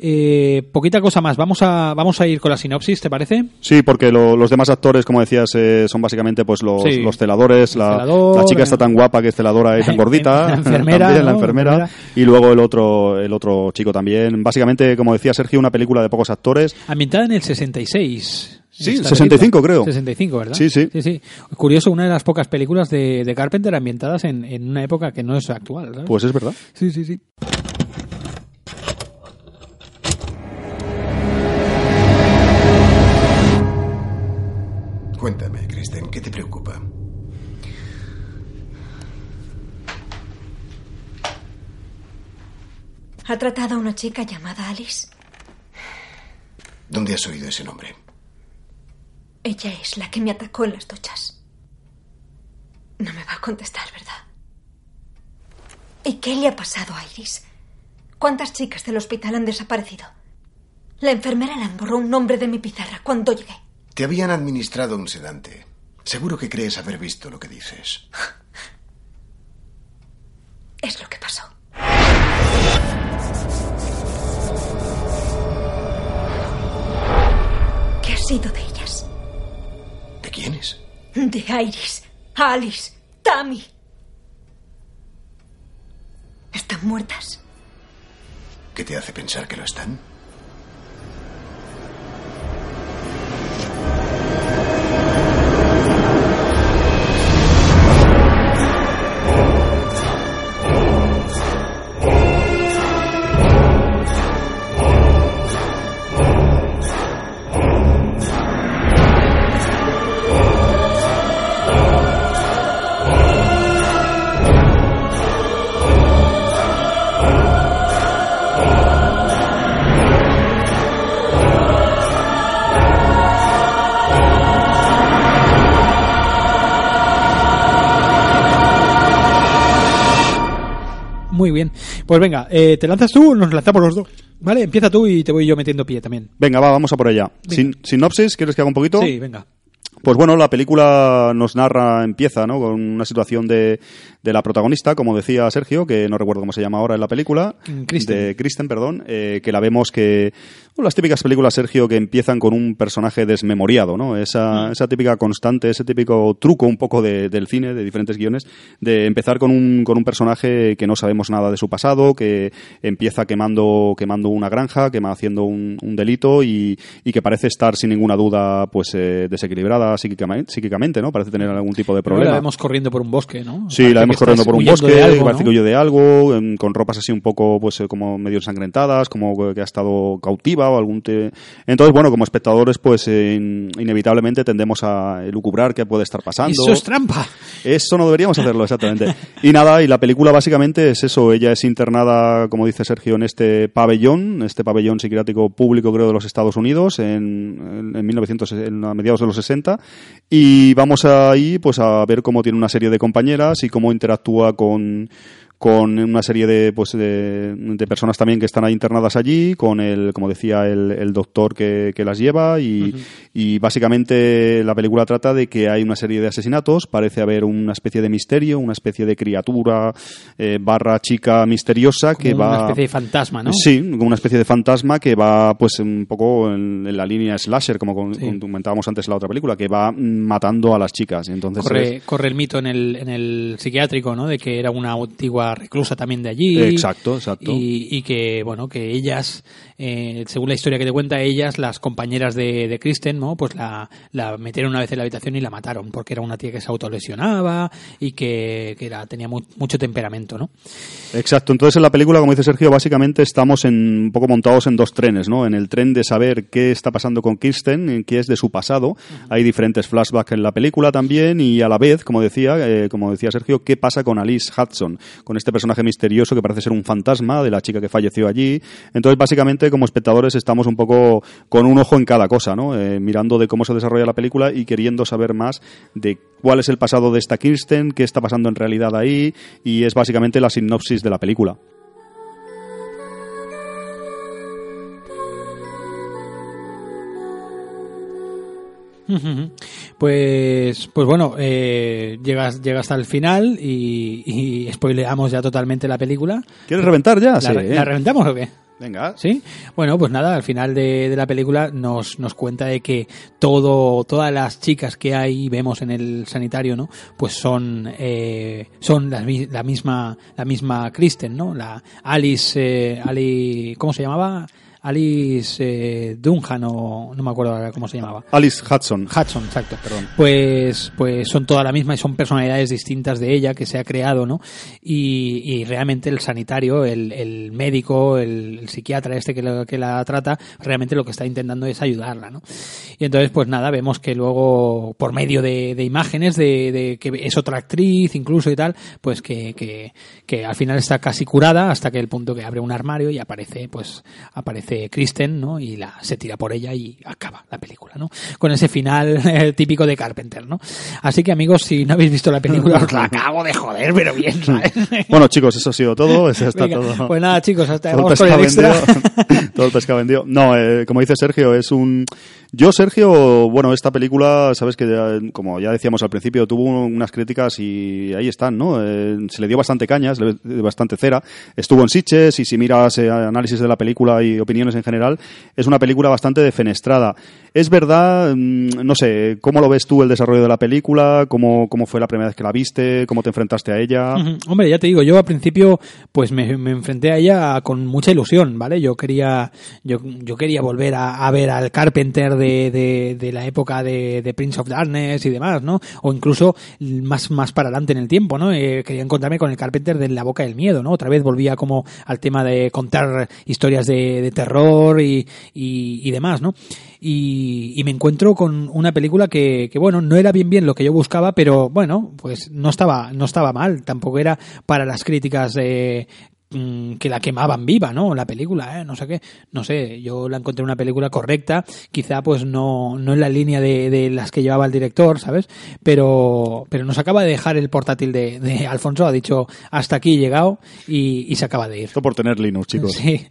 Eh, poquita cosa más. Vamos a, vamos a ir con la sinopsis, ¿te parece? Sí, porque lo- los demás actores, como decías, son básicamente pues los, Sí. los celadores. La, celador, la chica está tan guapa que es celadora y tan gordita. la enfermera, también, la enfermera. La enfermera. Y luego el otro, el otro chico también. Básicamente, como decía Sergio, una película de pocos actores. Ambientada en el 66. Sí, Esta 65 película. creo. 65, ¿verdad? Sí, sí. sí, sí. Curioso, una de las pocas películas de, de Carpenter ambientadas en, en una época que no es actual. ¿sabes? Pues es verdad. sí, sí, sí. Cuéntame, Kristen, ¿qué te preocupa? ¿Ha tratado a una chica llamada Alice? ¿Dónde has oído ese nombre? Ella es la que me atacó en las duchas. No me va a contestar, ¿verdad? ¿Y qué le ha pasado a Iris? ¿Cuántas chicas del hospital han desaparecido? La enfermera le borró un nombre de mi pizarra cuando llegué. Te habían administrado un sedante. Seguro que crees haber visto lo que dices. Es lo que pasó. Sido de ellas? ¿De quiénes? De Iris, Alice, Tammy. Están muertas. ¿Qué te hace pensar que lo están? Pues venga, eh, ¿te lanzas tú o nos lanzamos los dos? Vale, empieza tú y te voy yo metiendo pie también. Venga, va, vamos a por ella. Sin- sinopsis, ¿quieres que haga un poquito? Sí, venga. Pues bueno, la película nos narra, empieza, ¿no? Con una situación de, de la protagonista, como decía Sergio, que no recuerdo cómo se llama ahora en la película. Kristen. De Kristen, perdón. eh, que la vemos que. bueno, las típicas películas, Sergio, que empiezan con un personaje desmemoriado, ¿no? Mm. Esa, esa típica constante, ese típico truco un poco de- del cine, de diferentes guiones, de empezar con un, con un personaje que no sabemos nada de su pasado, que empieza quemando, quemando una granja, quema haciendo un, un delito y, y que parece estar sin ninguna duda pues eh, desequilibrada psíquicamente, psíquicamente, ¿no? Parece tener algún tipo de problema. la vemos corriendo por un bosque, ¿no? Sí, la vemos que corriendo por un bosque, algo, parece ¿no? que huye de algo, em, con ropas así un poco, pues eh, como medio ensangrentadas, como que ha estado cautiva o algún... te- Entonces, bueno, como espectadores, pues eh, in- inevitablemente tendemos a lucubrar qué puede estar pasando. Eso es trampa. Eso no deberíamos hacerlo, exactamente. Y nada, y la película básicamente es eso. Ella es internada, como dice Sergio, en este pabellón, este pabellón psiquiátrico público, creo, de los Estados Unidos, en, en, en 1900, en- a mediados de los 60. Y vamos ahí, pues, a ver cómo tiene una serie de compañeras y cómo interactúa con con una serie de, pues, de, de personas también que están ahí internadas allí, con el, como decía, el, el doctor que, que las lleva y, y básicamente la película trata de que hay una serie de asesinatos, parece haber una especie de misterio, una especie de criatura eh, barra chica misteriosa que va... Una especie de fantasma, ¿no? Sí, como una especie de fantasma que va pues un poco en, en la línea slasher, como con- Sí. comentábamos antes en la otra película, que va matando a las chicas. Entonces Corre, corre el mito en el, en el psiquiátrico, ¿no? De que era una antigua reclusa también de allí. Exacto, exacto. Y, y que, bueno, que ellas, eh, según la historia que te cuenta, ellas, las compañeras de, de Kristen, ¿no? Pues la, la metieron una vez en la habitación y la mataron, porque era una tía que se autolesionaba y que, que era, tenía mu- mucho temperamento, ¿no? Exacto, entonces en la película, como dice Sergio, básicamente estamos en, un poco montados en dos trenes, ¿no? En el tren de saber qué está pasando con Kirsten, en qué es de su pasado. Hay diferentes flashbacks en la película también y a la vez, como decía, eh, como decía Sergio, qué pasa con Alice Hudson, con este personaje misterioso que parece ser un fantasma de la chica que falleció allí. Entonces, básicamente, como espectadores estamos un poco con un ojo en cada cosa, ¿no? Eh, mirando de cómo se desarrolla la película y queriendo saber más de cuál es el pasado de esta Kirsten, qué está pasando en realidad ahí y es básicamente la sinopsis de la película. Pues, pues bueno, eh, llegas, llega hasta el final y, y spoileamos ya totalmente la película. ¿Quieres reventar ya? ¿La, Sí, ¿eh? ¿la reventamos o qué? Venga. ¿Sí? Bueno, pues nada, al final de, de la película nos, nos cuenta de que todo, todas las chicas que hay vemos en el sanitario, ¿no? Pues son, eh, son la misma, la misma Kristen, ¿no? La Alice, eh, Ali, ¿cómo se llamaba? Alice eh, Dunham o no me acuerdo ahora cómo se llamaba. Alice Hudson. Hudson, exacto. Pues, pues son toda la misma y son personalidades distintas de ella que se ha creado, ¿no? Y, y realmente el sanitario, el, el médico, el, el psiquiatra este que, lo- que la trata, realmente lo que está intentando es ayudarla, ¿no? Y entonces, pues nada, vemos que luego, por medio de, de imágenes de, de que es otra actriz incluso y tal, pues que, que, que al final está casi curada hasta que el punto que abre un armario y aparece, pues, aparece Kristen, ¿no? Y la, se tira por ella y acaba la película, ¿no? Con ese final eh, típico de Carpenter, ¿no? Así que amigos, si no habéis visto la película, os la acabo de joder, pero bien, ¿sabes? Bueno, chicos, eso ha sido todo. Eso está Venga, todo. Pues nada, chicos, hasta todo el pescado vendido. todo el pescado vendido. No, eh, como dice Sergio, es un. Yo, Sergio, bueno, esta película, sabes que, ya, como ya decíamos al principio, tuvo unas críticas y ahí están, ¿no? Eh, se le dio bastante cañas, bastante cera. Estuvo en Sitches y si miras eh, análisis de la película y opiniones en general, es una película bastante defenestrada. Es verdad, mm, no sé, ¿cómo lo ves tú el desarrollo de la película? ¿Cómo, cómo fue la primera vez que la viste? ¿Cómo te enfrentaste a ella? Hombre, ya te digo, yo al principio pues me, enfrenté a ella con mucha ilusión, ¿vale? Yo quería, yo, yo quería volver a, a ver al Carpenter de, de, la época de, Prince of Darkness y demás, ¿no? O incluso más, más para adelante en el tiempo, ¿no? Eh, quería encontrarme con el Carpenter de La Boca del Miedo, ¿no? Otra vez volvía como al tema de contar historias de, de terror y, y, demás, ¿no? y, y, me encuentro con una película que, bueno, no era bien bien lo que yo buscaba, pero bueno, pues no estaba, no estaba mal, tampoco era para las críticas Mm, que la quemaban viva, ¿no? La película, ¿eh? No sé qué. No sé, yo la encontré una película correcta, quizá pues no, no en la línea de, de las que llevaba el director, ¿sabes? Pero, pero nos acaba de dejar el portátil de, de Alfonso, ha dicho hasta aquí llegado y, y, se acaba de ir. Esto por tener Linux, chicos. Sí,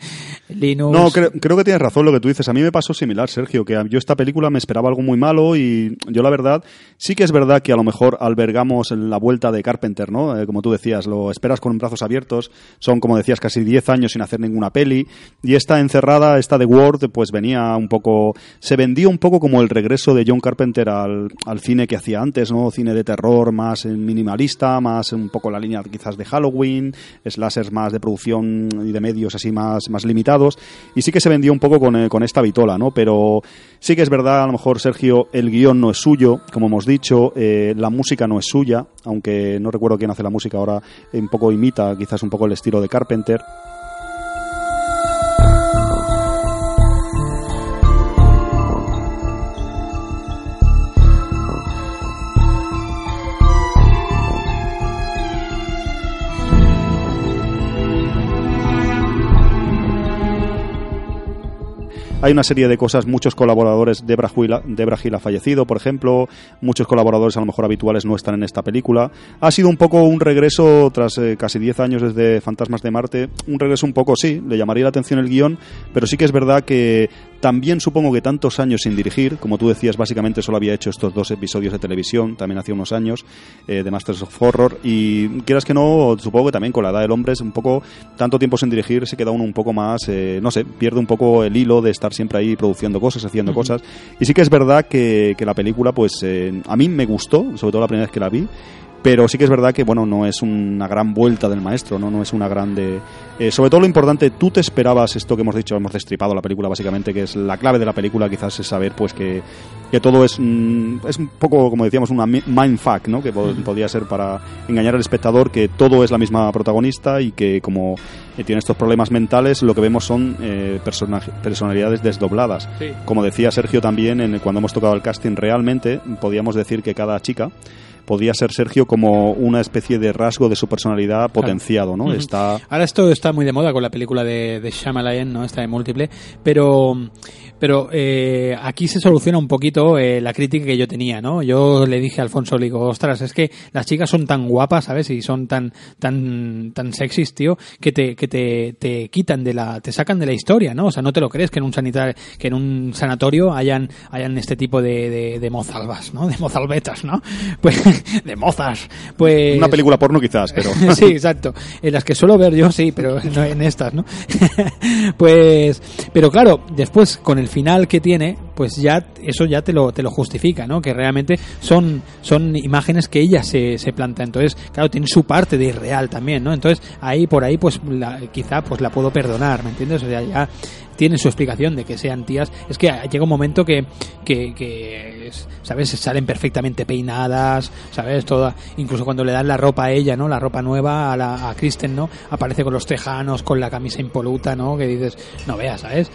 Linux. No, creo, creo que tienes razón lo que tú dices. A mí me pasó similar, Sergio, que yo esta película me esperaba algo muy malo y yo la verdad, sí que es verdad que a lo mejor albergamos la vuelta de Carpenter, ¿no? Eh, como tú decías, lo esperas con brazos abiertos, son como decías, casi 10 años sin hacer ninguna peli. Y esta encerrada, esta de Word, pues venía un poco. Se vendía un poco como el regreso de John Carpenter al, cine que hacía antes, ¿no? Cine de terror más minimalista, más un poco la línea quizás de Halloween, slashers más de producción y de medios así más, más limitados. Y sí que se vendía un poco con, eh, con esta vitola, ¿no? Pero sí que es verdad, a lo mejor, Sergio, el guion no es suyo, como hemos dicho, eh, la música no es suya, aunque no recuerdo quién hace la música ahora, un poco imita quizás un poco el estilo de Carpenter. Hay una serie de cosas, muchos colaboradores, Debra Gil, Debra Gil ha fallecido, por ejemplo, muchos colaboradores a lo mejor habituales no están en esta película. Ha sido un poco un regreso, tras eh, casi 10 años desde Fantasmas de Marte, un regreso un poco, sí, le llamaría la atención el guion, pero sí que es verdad que también supongo que tantos años sin dirigir, como tú decías, básicamente solo había hecho estos dos episodios de televisión, también hace unos años, eh, de Masters of Horror, y quieras que no, supongo que también con la edad del hombre es un poco, tanto tiempo sin dirigir, se queda uno un poco más, eh, no sé, pierde un poco el hilo de estar siempre ahí produciendo cosas, haciendo uh -huh. cosas, y sí que es verdad que, que la película, pues eh, a mí me gustó, sobre todo la primera vez que la vi, pero sí que es verdad que bueno no es una gran vuelta del maestro no no es una grande eh, sobre todo lo importante tú te esperabas esto que hemos dicho hemos destripado la película básicamente que es la clave de la película quizás es saber pues que, que todo es mm, es un poco como decíamos una mindfuck no que pod podría ser para engañar al espectador que todo es la misma protagonista y que como eh, tiene estos problemas mentales lo que vemos son eh, persona personalidades desdobladas. Sí. como decía Sergio también en, cuando hemos tocado el casting realmente podíamos decir que cada chica podría ser Sergio como una especie de rasgo de su personalidad potenciado, ¿no? Uh -huh. Está Ahora esto está muy de moda con la película de, de Shyamalan, ¿no? Esta de múltiple, pero pero eh, aquí se soluciona un poquito eh, la crítica que yo tenía, ¿no? Yo le dije a Alfonso, le digo, ostras, es que las chicas son tan guapas, ¿sabes? Y son tan tan tan sexys, tío, que te que te, te quitan de la te sacan de la historia, ¿no? O sea, no te lo crees que en un sanitario que en un sanatorio hayan hayan este tipo de, de, de mozalbas, ¿no? De mozalbetas, ¿no? Pues de mozas. Pues una película porno quizás, pero sí, exacto. En las que suelo ver yo sí, pero no en estas, ¿no? pues pero claro, después con el final que tiene, pues ya eso ya te lo te lo justifica, ¿no? Que realmente son son imágenes que ella se, se planta. Entonces, claro, tiene su parte de irreal también, ¿no? Entonces, ahí por ahí pues la, quizá pues la puedo perdonar, ¿me entiendes? O sea, ya tiene su explicación de que sean tías. Es que llega un momento que, que, que ¿sabes? Salen perfectamente peinadas, ¿sabes? Toda, incluso cuando le dan la ropa a ella, ¿no? La ropa nueva a, la, a Kristen, ¿no? Aparece con los tejanos, con la camisa impoluta, ¿no? Que dices, no veas, ¿sabes?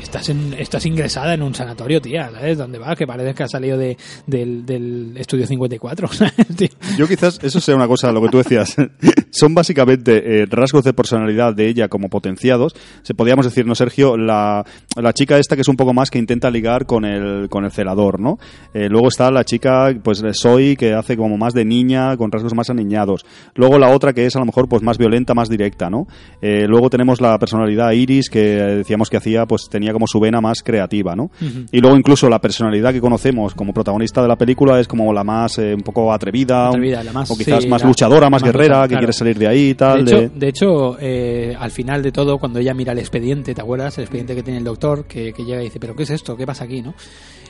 Estás en, estás ingresada en un sanatorio, tía, ¿sabes? ¿Dónde vas? Que parece que has salido de, del, del estudio 54, ¿sabes, tío? Yo quizás eso sea una cosa, lo que tú decías. Son básicamente eh, rasgos de personalidad de ella como potenciados. Se podríamos decir, ¿no, Sergio? La, la chica esta que es un poco más que intenta ligar con el, con el celador, ¿no? Eh, luego está la chica, pues Soy, que hace como más de niña, con rasgos más aniñados. Luego la otra que es a lo mejor pues más violenta, más directa, ¿no? Eh, luego tenemos la personalidad Iris, que decíamos que hacía pues tenía como su vena más creativa, ¿no? Y luego incluso la personalidad que conocemos como protagonista de la película es como la más eh, un poco atrevida, Atrevida, la más- o quizás sí, más la- luchadora, más más guerrera, que quiere salir de ahí y tal. de hecho, de- de hecho, eh, al final de todo, cuando ella mira el expediente, ¿te acuerdas? El expediente que tiene el doctor, que, que llega y dice, ¿pero qué es esto? ¿Qué pasa aquí? ¿no?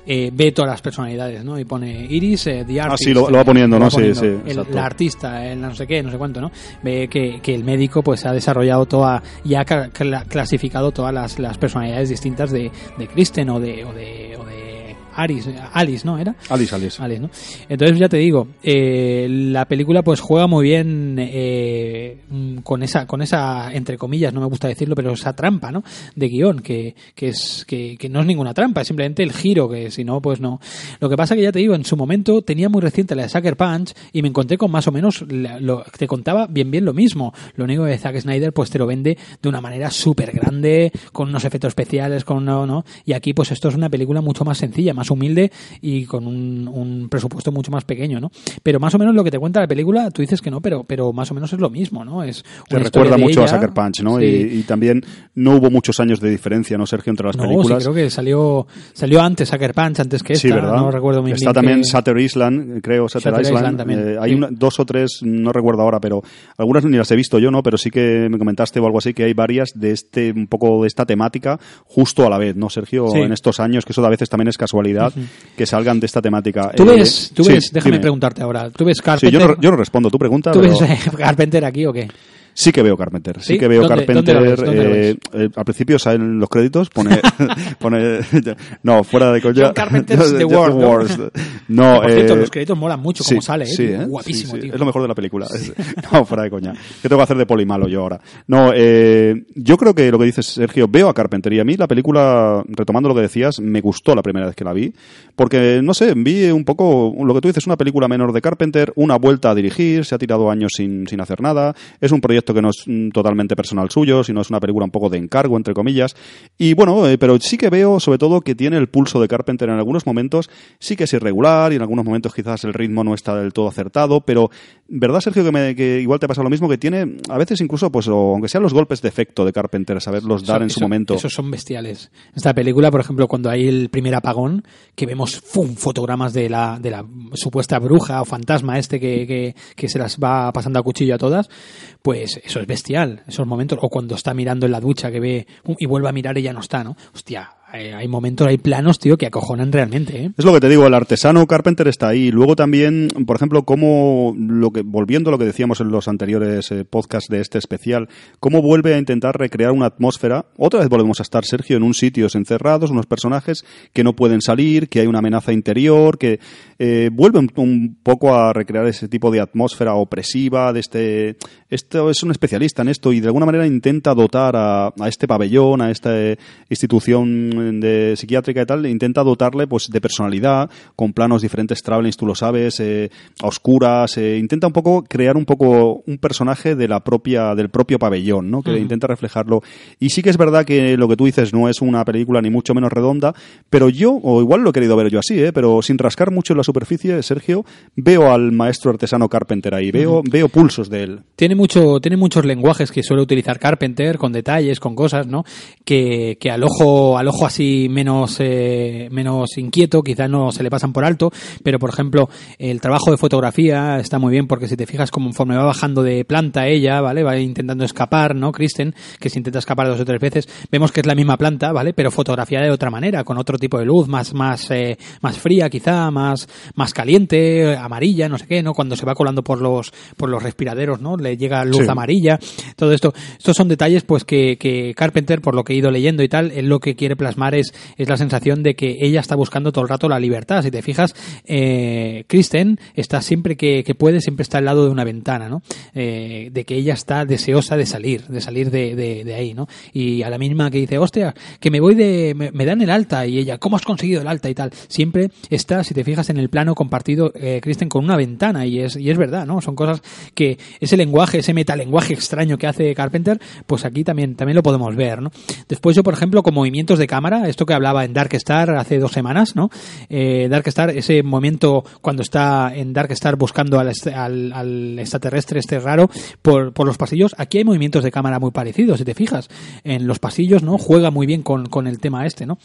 Eh, ve todas las personalidades, ¿no? Y pone Iris, eh, the Ah, artist. sí, lo- lo va poniendo, eh, ¿no? va Sí, poniendo. sí, El- la artista, el no sé qué, no sé cuánto, ¿no? Ve que, que el médico pues ha desarrollado toda, y ha cla- clasificado todas las, las personalidades distintas de, de Kristen o de, o de, o de Aris, Alice, ¿no? ¿Era? Alice, Alice. Alice, ¿no? Entonces ya te digo, eh, la película pues juega muy bien eh, mm, con esa, con esa entre comillas, no me gusta decirlo, pero esa trampa, ¿no? De guion que, que es que, que no es ninguna trampa, es simplemente el giro que si no pues no. Lo que pasa que ya te digo, en su momento tenía muy reciente la de Sucker Punch y me encontré con más o menos la- lo, te contaba bien bien lo mismo. Lo único que Zack Snyder pues te lo vende de una manera súper grande, con unos efectos especiales, con no, no. Y aquí pues esto es una película mucho más sencilla, más humilde y con un, un presupuesto mucho más pequeño, ¿no? Pero más o menos lo que te cuenta la película, tú dices que no, pero, pero más o menos es lo mismo, ¿no? Es Te recuerda mucho a Sucker Punch, ¿no? sí. Y, y también no hubo muchos años de diferencia, ¿no, Sergio, entre las no, sí, películas? creo que salió salió antes Sucker Punch, antes que esta, Sí, ¿verdad? no recuerdo muy Está también que- Sutter Island, creo, Sutter, Island. Island también, Eh, hay una- dos o tres, no recuerdo ahora, pero algunas ni las he visto yo, ¿no? Pero sí que me comentaste o algo así que hay varias de este, un poco de esta temática justo a la vez, ¿no, Sergio? En estos años, que eso a veces también es casualidad, que salgan de esta temática. Tú Eh, ves, tú sí, ves, déjame dime. preguntarte ahora, ¿tú ves Sí, Carpenter? yo no, yo no respondo tu pregunta, ¿Tú pero ves Carpenter aquí o qué? Sí que veo Carpenter. Sí, que veo ¿Dónde- Carpenter. eh, eh, al principio salen los créditos, pone. pone no, fuera de coña. Carpenter's The World, ¿no? Wars. No, Por cierto, eh, los créditos molan mucho como sale, ¿eh? Guapísimo, tío. Es lo mejor de la película. No, fuera de coña. ¿Qué tengo que hacer de poli malo yo ahora? No, eh, yo creo que lo que dices, Sergio, veo a Carpenter y a mí la película, retomando lo que decías, me gustó la primera vez que la vi. Porque, no sé, vi un poco lo que tú dices, una película menor de Carpenter, una vuelta a dirigir, se ha tirado años sin, sin hacer nada. Es un proyecto que no es mm, totalmente personal suyo, sino es una película un poco de encargo, entre comillas. Y bueno, eh, pero sí que veo, sobre todo, que tiene el pulso de Carpenter en algunos momentos, sí que es irregular y en algunos momentos quizás el ritmo no está del todo acertado, pero ¿verdad, Sergio, que, me- que igual te pasa lo mismo? Que tiene, a veces incluso, pues, o aunque sean los golpes de efecto de Carpenter, saberlos dar Eso- en su momento. Esos son bestiales. Esta película, por ejemplo, cuando hay el primer apagón, que vemos ¡fum! fotogramas de la, de la supuesta bruja o fantasma este que, que, que se las va pasando a cuchillo a todas, pues eso es bestial, esos momentos. O cuando está mirando en la ducha que ve y vuelve a mirar y ya no está, ¿no? Hostia, hay, momentos, hay planos, tío, que acojonan realmente, ¿eh? Es lo que te digo, el artesano Carpenter está ahí. Luego también, por ejemplo, cómo, lo que, volviendo a lo que decíamos en los anteriores eh, podcasts de este especial, cómo vuelve a intentar recrear una atmósfera. Otra vez volvemos a estar, Sergio, en un sitio encerrados, unos personajes que no pueden salir, que hay una amenaza interior, que eh, vuelve un, un poco a recrear ese tipo de atmósfera opresiva, de este... Esto es un especialista en esto y de alguna manera intenta dotar a, a este pabellón, a esta eh, institución de psiquiátrica y tal, intenta dotarle pues de personalidad, con planos diferentes, travelings, tú lo sabes, eh, a oscuras, eh, intenta un poco crear un poco un personaje de la propia, del propio pabellón, ¿no? Que intenta reflejarlo. Y sí que es verdad que lo que tú dices no es una película ni mucho menos redonda, pero yo, o igual lo he querido ver yo así, ¿eh? pero sin rascar mucho en la superficie, Sergio, veo al maestro artesano Carpenter ahí, veo, veo pulsos de él. tiene mucho tiene muchos lenguajes que suele utilizar Carpenter con detalles con cosas no que, que al ojo al ojo así menos eh, menos inquieto quizás no se le pasan por alto pero por ejemplo el trabajo de fotografía está muy bien porque si te fijas conforme va bajando de planta ella vale va intentando escapar no Kristen que se intenta escapar dos o tres veces. Vemos que es la misma planta vale pero fotografiada de otra manera con otro tipo de luz más más eh, más fría quizá más más caliente amarilla no sé qué no cuando se va colando por los por los respiraderos no le llega luz Sí. amarilla todo esto. Estos son detalles pues que, que Carpenter por lo que he ido leyendo y tal él lo que quiere plasmar es es la sensación de que ella está buscando todo el rato la libertad. Si te fijas eh, Kristen está siempre que, que puede siempre está al lado de una ventana no Eh, de que ella está deseosa de salir de salir de, de, ahí no y a la misma que dice hostia que me voy de me, me dan el alta y ella cómo has conseguido el alta y tal. Siempre está si te fijas en el plano compartido eh, Kristen con una ventana y es y es verdad no son cosas que ese lenguaje ese metalenguaje extraño que hace Carpenter pues aquí también también lo podemos ver no después yo por ejemplo con movimientos de cámara esto que hablaba en Dark Star hace dos semanas, ¿no? Eh, Dark Star, ese momento cuando está en Dark Star buscando al, al, al extraterrestre este raro por, por, los pasillos, aquí hay movimientos de cámara muy parecidos, si te fijas. En los pasillos, ¿no? Juega muy bien con, con el tema este, ¿no?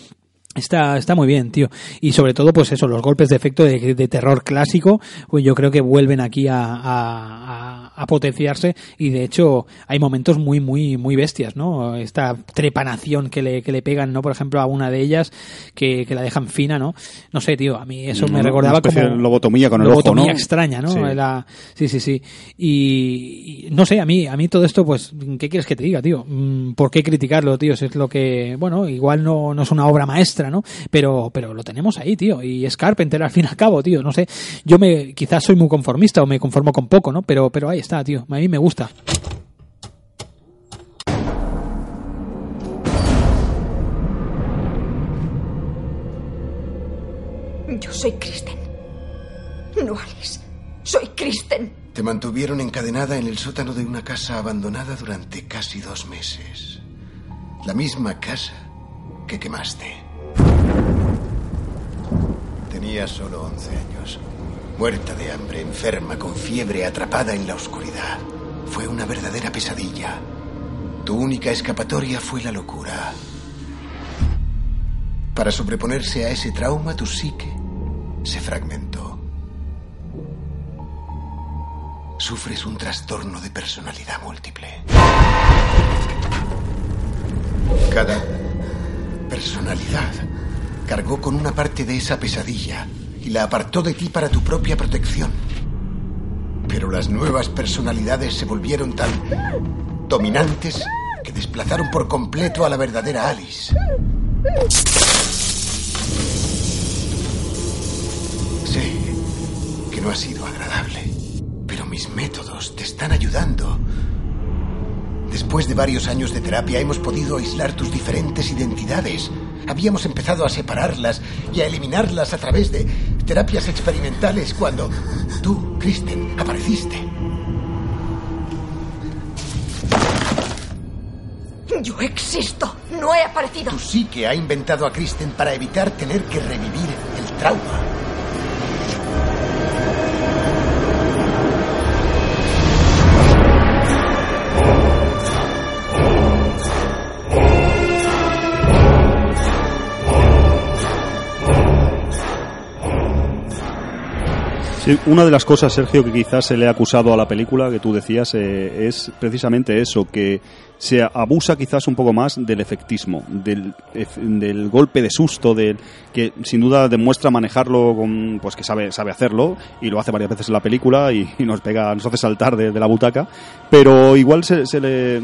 Está, está muy bien, tío. Y sobre todo, pues eso, los golpes de efecto de, de terror clásico, pues yo creo que vuelven aquí a, a, a, potenciarse y de hecho hay momentos muy, muy, muy bestias, ¿no? Esta trepanación que le, que le pegan, ¿no? Por ejemplo, a una de ellas que, que la dejan fina, ¿no? No sé, tío, a mí eso me recordaba como... lobotomía con el lobotomía ojo, ¿no? extraña, ¿no? Sí. La, sí, sí, sí. Y, y, no sé, a mí, a mí todo esto, pues, ¿qué quieres que te diga, tío? Mm, ¿Por qué criticarlo, tío? Si es lo que, bueno, igual no, no es una obra maestra, ¿no? Pero, pero lo tenemos ahí, tío. Y es Carpenter al fin y al cabo, tío. No sé. Yo me, quizás soy muy conformista o me conformo con poco, ¿no? Pero, pero ahí está, tío. A mí me gusta. Yo soy Kristen. No Alice. Soy Kristen. Te mantuvieron encadenada en el sótano de una casa abandonada durante casi dos meses. La misma casa que quemaste. Tenía solo 11 años. Muerta de hambre, enferma, con fiebre, atrapada en la oscuridad. Fue una verdadera pesadilla. Tu única escapatoria fue la locura. Para sobreponerse a ese trauma, tu psique se fragmentó. Sufres un trastorno de personalidad múltiple. Cada personalidad cargó con una parte de esa pesadilla y la apartó de ti para tu propia protección. Pero las nuevas personalidades se volvieron tan dominantes que desplazaron por completo a la verdadera Alice. Sé que no ha sido agradable, pero mis métodos te están ayudando. Después de varios años de terapia hemos podido aislar tus diferentes identidades. Habíamos empezado a separarlas y a eliminarlas a través de terapias experimentales cuando tú, Kristen, apareciste. Yo existo. No he aparecido. Tú sí que ha inventado a Kristen para evitar tener que revivir el trauma. Sí, una de las cosas, Sergio, que quizás se le ha acusado a la película, que tú decías, eh, es precisamente eso, que se abusa quizás un poco más del efectismo, del, del golpe de susto, del que sin duda demuestra manejarlo, con, pues que sabe, sabe hacerlo, y lo hace varias veces en la película y, y nos pega, nos hace saltar de, de la butaca, pero igual se, se, le,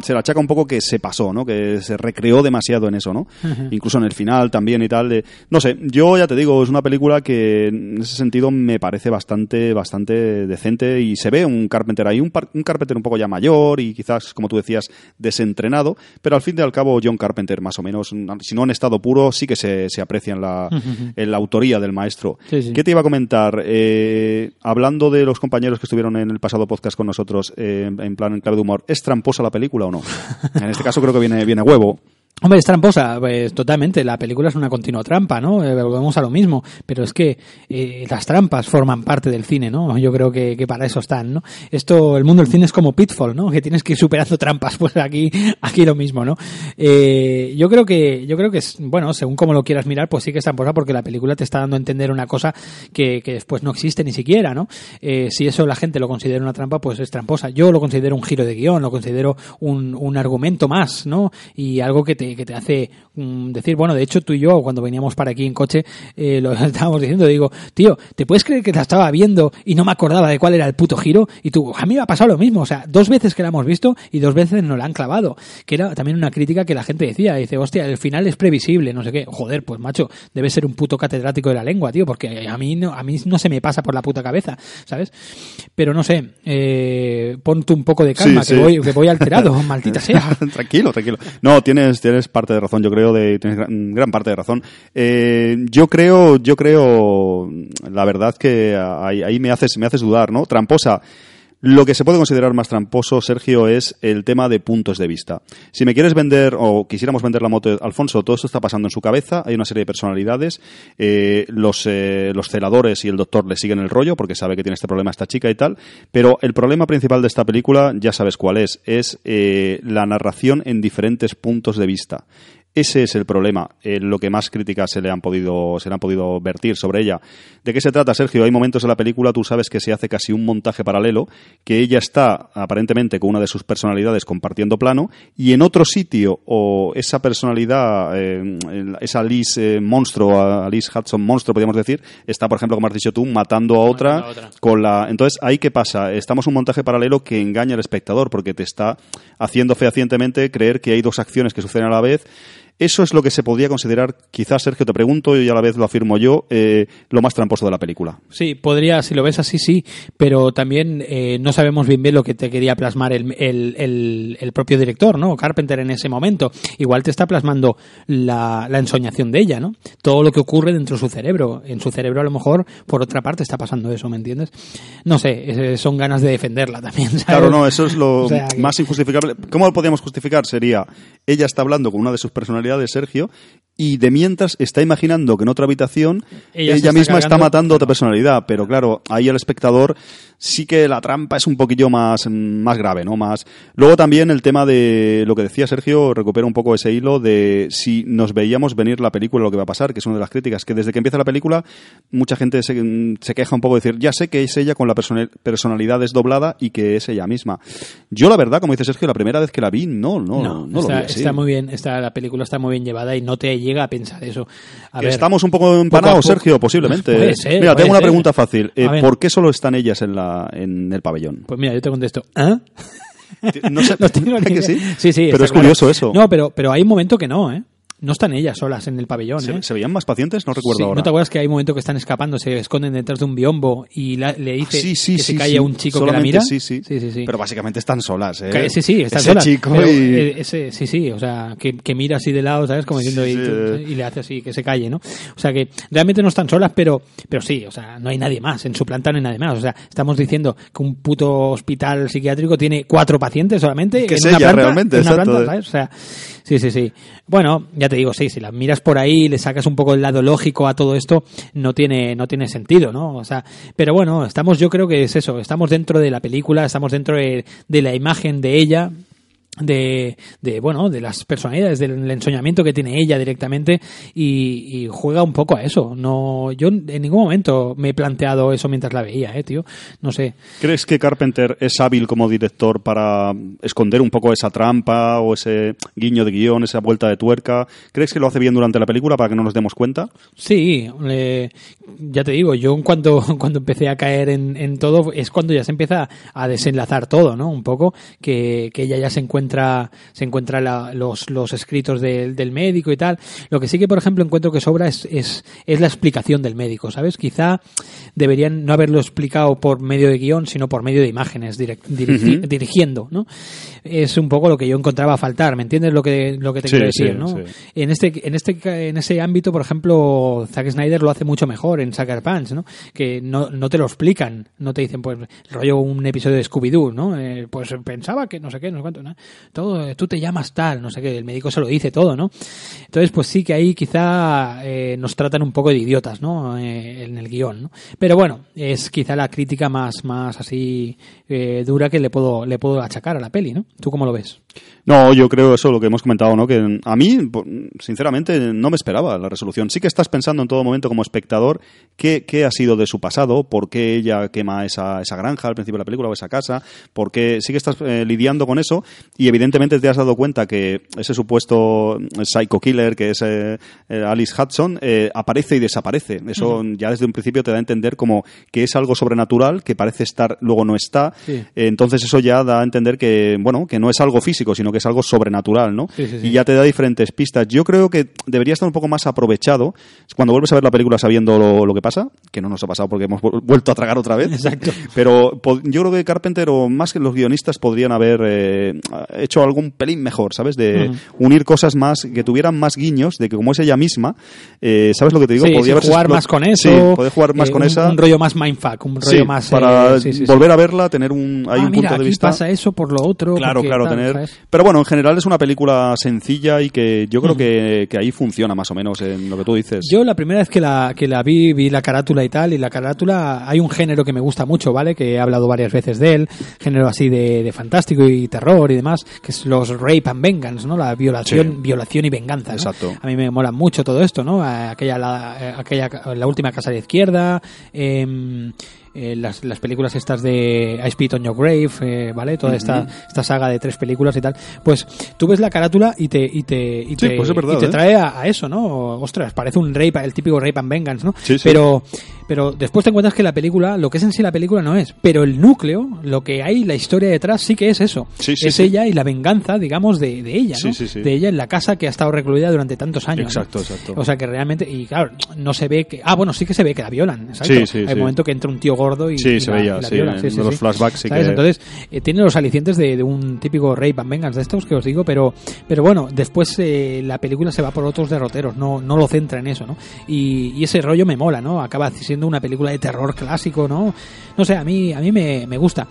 se le achaca un poco que se pasó, ¿no? que se recreó demasiado en eso, ¿no? Uh -huh. Incluso en el final también y tal. De, no sé, yo ya te digo, es una película que en ese sentido me parece bastante, bastante decente y se ve un Carpenter ahí, un, un Carpenter un poco ya mayor y quizás, como tú decías, desentrenado, pero al fin y al cabo John Carpenter más o menos, si no en estado puro, sí que se, se aprecia en la, uh -huh. en la autoría del maestro. Sí, sí. ¿Qué te iba a comentar? Eh, hablando de los compañeros que estuvieron en el pasado podcast con nosotros, eh, en plan en clave de humor, ¿es tramposa la película o no? En este caso creo que viene, viene huevo. Hombre, es tramposa, pues totalmente. La película es una continua trampa, ¿no? Eh, volvemos a lo mismo. Pero es que eh, las trampas forman parte del cine, ¿no? Yo creo que, para eso están, ¿no? Esto, el mundo del cine es como Pitfall, ¿no? Que tienes que ir superando trampas. Pues aquí, aquí lo mismo, ¿no? Eh, yo creo que, yo creo que es, bueno, según como lo quieras mirar, pues sí que es tramposa porque la película te está dando a entender una cosa que, que después no existe ni siquiera, ¿no? Eh, si eso la gente lo considera una trampa, pues es tramposa. Yo lo considero un giro de guion, lo considero un, un argumento más, ¿no? Y algo que te, que te hace um, decir, bueno, de hecho tú y yo cuando veníamos para aquí en coche eh, lo estábamos diciendo, digo, tío, ¿te puedes creer que la estaba viendo y no me acordaba de cuál era el puto giro? Y tú, a mí me ha pasado lo mismo, o sea, dos veces que la hemos visto y dos veces nos la han clavado, que era también una crítica que la gente decía, dice, hostia, el final es previsible, no sé qué, joder, pues macho, debe ser un puto catedrático de la lengua, tío, porque a mí no, a mí no se me pasa por la puta cabeza, ¿sabes? Pero no sé, eh, ponte un poco de calma, sí, que, sí. Voy, que voy alterado, maldita sea. tranquilo, tranquilo. No, tienes, tienes parte de razón, yo creo, de, tienes gran, parte de razón. Eh, yo creo, yo creo, la verdad que ahí, ahí, me haces, me haces dudar, ¿no? Tramposa. Lo que se puede considerar más tramposo, Sergio, es el tema de puntos de vista. Si me quieres vender o quisiéramos vender la moto de Alfonso, todo esto está pasando en su cabeza, hay una serie de personalidades, eh, los, eh, los celadores y el doctor le siguen el rollo porque sabe que tiene este problema esta chica y tal, pero el problema principal de esta película, ya sabes cuál es, es eh, la narración en diferentes puntos de vista. Ese es el problema, eh, lo que más críticas se le han podido se le han podido vertir sobre ella. ¿De qué se trata, Sergio? Hay momentos en la película, tú sabes que se hace casi un montaje paralelo, que ella está aparentemente con una de sus personalidades compartiendo plano y en otro sitio o esa personalidad, eh, esa Liz eh, monstruo, Liz Hudson monstruo, podríamos decir, está, por ejemplo, como has dicho tú, matando a otra, Matando a otra. con la. Entonces, ahí qué pasa? Estamos en un montaje paralelo que engaña al espectador porque te está haciendo fehacientemente creer que hay dos acciones que suceden a la vez. Eso es lo que se podría considerar, quizás, Sergio, te pregunto y a la vez lo afirmo yo, eh, lo más tramposo de la película. Sí, podría, si lo ves así, sí, pero también eh, no sabemos bien bien lo que te quería plasmar el, el, el, el propio director, ¿no? Carpenter en ese momento. Igual te está plasmando la, la ensoñación de ella, ¿no? Todo lo que ocurre dentro de su cerebro. En su cerebro, a lo mejor, por otra parte, está pasando eso, ¿me entiendes? No sé, son ganas de defenderla también, ¿sabes? Claro, no, eso es lo O sea, que- más injustificable. ¿Cómo lo podríamos justificar? Sería, ella está hablando con una de sus personalidades, Sergio, y de mientras está imaginando que en otra habitación Ella ella, se está misma está matando a otra personalidad. Pero claro, ahí el espectador sí que la trampa es un poquillo más, más grave, ¿no? Más. Luego también el tema de lo que decía Sergio, recupera un poco ese hilo de si nos veíamos venir la película lo que va a pasar, que es una de las críticas, que desde que empieza la película mucha gente se, se queja un poco de decir, ya sé que es ella con la persona- personalidad desdoblada y que es ella misma. Yo la verdad, como dice Sergio, la primera vez que la vi, no, no, no, lo está, vi así. está muy bien, está, la película está muy bien llevada y no te llega a pensar eso. A ver, Estamos un poco empanados. Sergio, posiblemente. Ser, Mira, tengo una ser. pregunta fácil. Eh. ¿Por qué solo están ellas en, la, en el pabellón? Pues mira, yo te contesto. ¿Ah? No sé, No tengo ni ¿que idea. sí? Sí, sí, Pero es claro. curioso eso. No, pero, pero hay un momento que no, ¿eh? No están ellas solas en el pabellón, ¿Se, ¿eh? se veían más pacientes? No recuerdo Sí, ahora. ¿No te acuerdas que hay un momento que están escapando, se esconden detrás de un biombo y la- le dice Ah, sí, sí, que se calle sí. un chico que la mira? Sí, sí. sí. Pero básicamente están solas, ¿eh? Sí, sí, están Ese solas. chico pero, y... eh, ese, sí, sí, o sea, que, que mira así de lado, ¿sabes? Como diciendo, y, eh. y le hace así, que se calle, ¿no? O sea, que realmente no están solas, pero, pero sí, o sea, no hay nadie más. En su planta no hay nadie más. O sea, estamos diciendo que un puto hospital psiquiátrico tiene cuatro pacientes solamente. Que en es una ella planta, realmente, en una planta. ¿sabes? O sea, sí, sí, sí. Bueno, ya te digo, sí, si la miras por ahí, le sacas un poco el lado lógico a todo esto, no tiene, no tiene sentido, ¿no? O sea, pero bueno, estamos, yo creo que es eso, estamos dentro de la película, estamos dentro de, de la imagen de ella, de, de bueno de las personalidades del ensoñamiento que tiene ella directamente y, y juega un poco a eso no yo en ningún momento me he planteado eso mientras la veía eh tío no sé ¿Crees que Carpenter es hábil como director para esconder un poco esa trampa o ese guiño de guion, esa vuelta de tuerca? ¿Crees que lo hace bien durante la película para que no nos demos cuenta? Sí, eh, ya te digo, yo cuando, cuando empecé a caer en, en todo es cuando ya se empieza a desenlazar todo, ¿no? Un poco, que, que ella ya se encuentra, se encuentra la- los, los escritos del- del médico y tal. Lo que sí que, por ejemplo, encuentro que sobra es, es, es la explicación del médico, ¿sabes? Quizá deberían no haberlo explicado por medio de guion, sino por medio de imágenes, direct- dirigi- Ujú. dirigiendo, ¿no? Es un poco lo que yo encontraba faltar, ¿me entiendes lo que, lo que te Sí, quiero decir, sí, no? sí. En este, en este, en ese ámbito, por ejemplo, Zack Snyder lo hace mucho mejor en Sucker Punch, ¿no? Que no, no te lo explican, no te dicen, pues, rollo un episodio de Scooby-Doo, ¿no? Eh, pues pensaba que no sé qué, no sé cuánto, ¿no? Todo, eh, tú te llamas tal, no sé qué, el médico se lo dice todo, ¿no? Entonces, pues sí que ahí quizá eh, nos tratan un poco de idiotas, ¿no? Eh, en el guion, ¿no? Pero bueno, es quizá la crítica más, más así eh, dura que le puedo, le puedo achacar a la peli, ¿no? ¿Tú cómo lo ves? No, yo creo eso, lo que hemos comentado, ¿no? Que a mí, sinceramente, no me esperaba la resolución. Sí que estás pensando en todo momento como espectador qué, qué ha sido de su pasado, por qué ella quema esa, esa granja al principio de la película o esa casa, por qué sí que estás eh, lidiando con eso y evidentemente te has dado cuenta que ese supuesto psycho killer que es eh, eh, Alice Hudson eh, aparece y desaparece. Eso ya desde un principio te da a entender como que es algo sobrenatural, que parece estar, luego no está. Sí. Entonces eso ya da a entender que, bueno, que no es algo físico, sino que es algo sobrenatural, ¿no? Sí, sí, sí. Y ya te da diferentes pistas. Yo creo que debería estar un poco más aprovechado cuando vuelves a ver la película sabiendo lo, lo que pasa, que no nos ha pasado porque hemos vu- vuelto a tragar otra vez. Exacto. Pero yo creo que Carpenter o más que los guionistas podrían haber eh, hecho algún pelín mejor, ¿sabes? De unir cosas más, que tuvieran más guiños, de que como es ella misma, eh, ¿sabes lo que te digo? Sí, Podría sí, haberse jugar más con eso. Sí, poder jugar más eh, con un, esa. Un rollo más mindfuck, un rollo Sí, más. para eh, volver a verla, tener un, hay Ah, un mira, punto de aquí vista. pasa eso por lo otro. Claro, claro, tal, tener. ¿sabes? Pero bueno, en general es una película sencilla y que yo creo que, que ahí funciona más o menos en lo que tú dices. Yo la primera vez que la, que la vi, vi la carátula y tal, y la carátula, hay un género que me gusta mucho, ¿vale? Que he hablado varias veces de él, género así de, de fantástico y terror y demás, que es los rape and vengeance, ¿no? La violación, Sí. violación y venganza, ¿no? Exacto. A mí me mola mucho todo esto, ¿no? Aquella, la, eh, aquella, la última casa de izquierda, em, eh, las, las películas estas de I Spit on Your Grave, eh, ¿vale? Toda esta, esta saga de tres películas y tal. Pues tú ves la carátula y te, y te, y Sí, te, pues es verdad, y te ¿eh? trae a, a eso, ¿no? Ostras, parece un rape, el típico rape and vengeance, ¿no? Sí, sí. Pero, pero después te encuentras que la película, lo que es en sí la película no es, pero el núcleo, lo que hay, la historia detrás, sí que es eso. Sí, sí, es ella y la venganza, digamos, de, de ella, ¿no? sí, sí. De ella en la casa que ha estado recluida durante tantos años. ¿no? Exacto, exacto. O sea que realmente, y claro, no se ve que. Ah, bueno, sí que se ve que la violan. exacto. Hay un momento que entra un tío gordo y. Sí, y se la- veía, la sí, violan. en los flashbacks sí ¿Sabes? que- Entonces, eh, tiene los alicientes de, de un típico rape and vengeance de estos que os digo, pero, pero bueno, después eh, la película se va por otros derroteros, no, no lo centra en eso, ¿no? Y, y ese rollo me mola, ¿no? Acaba siendo una película de terror clásico, ¿no? No sé, a mí, a mí me, me gusta.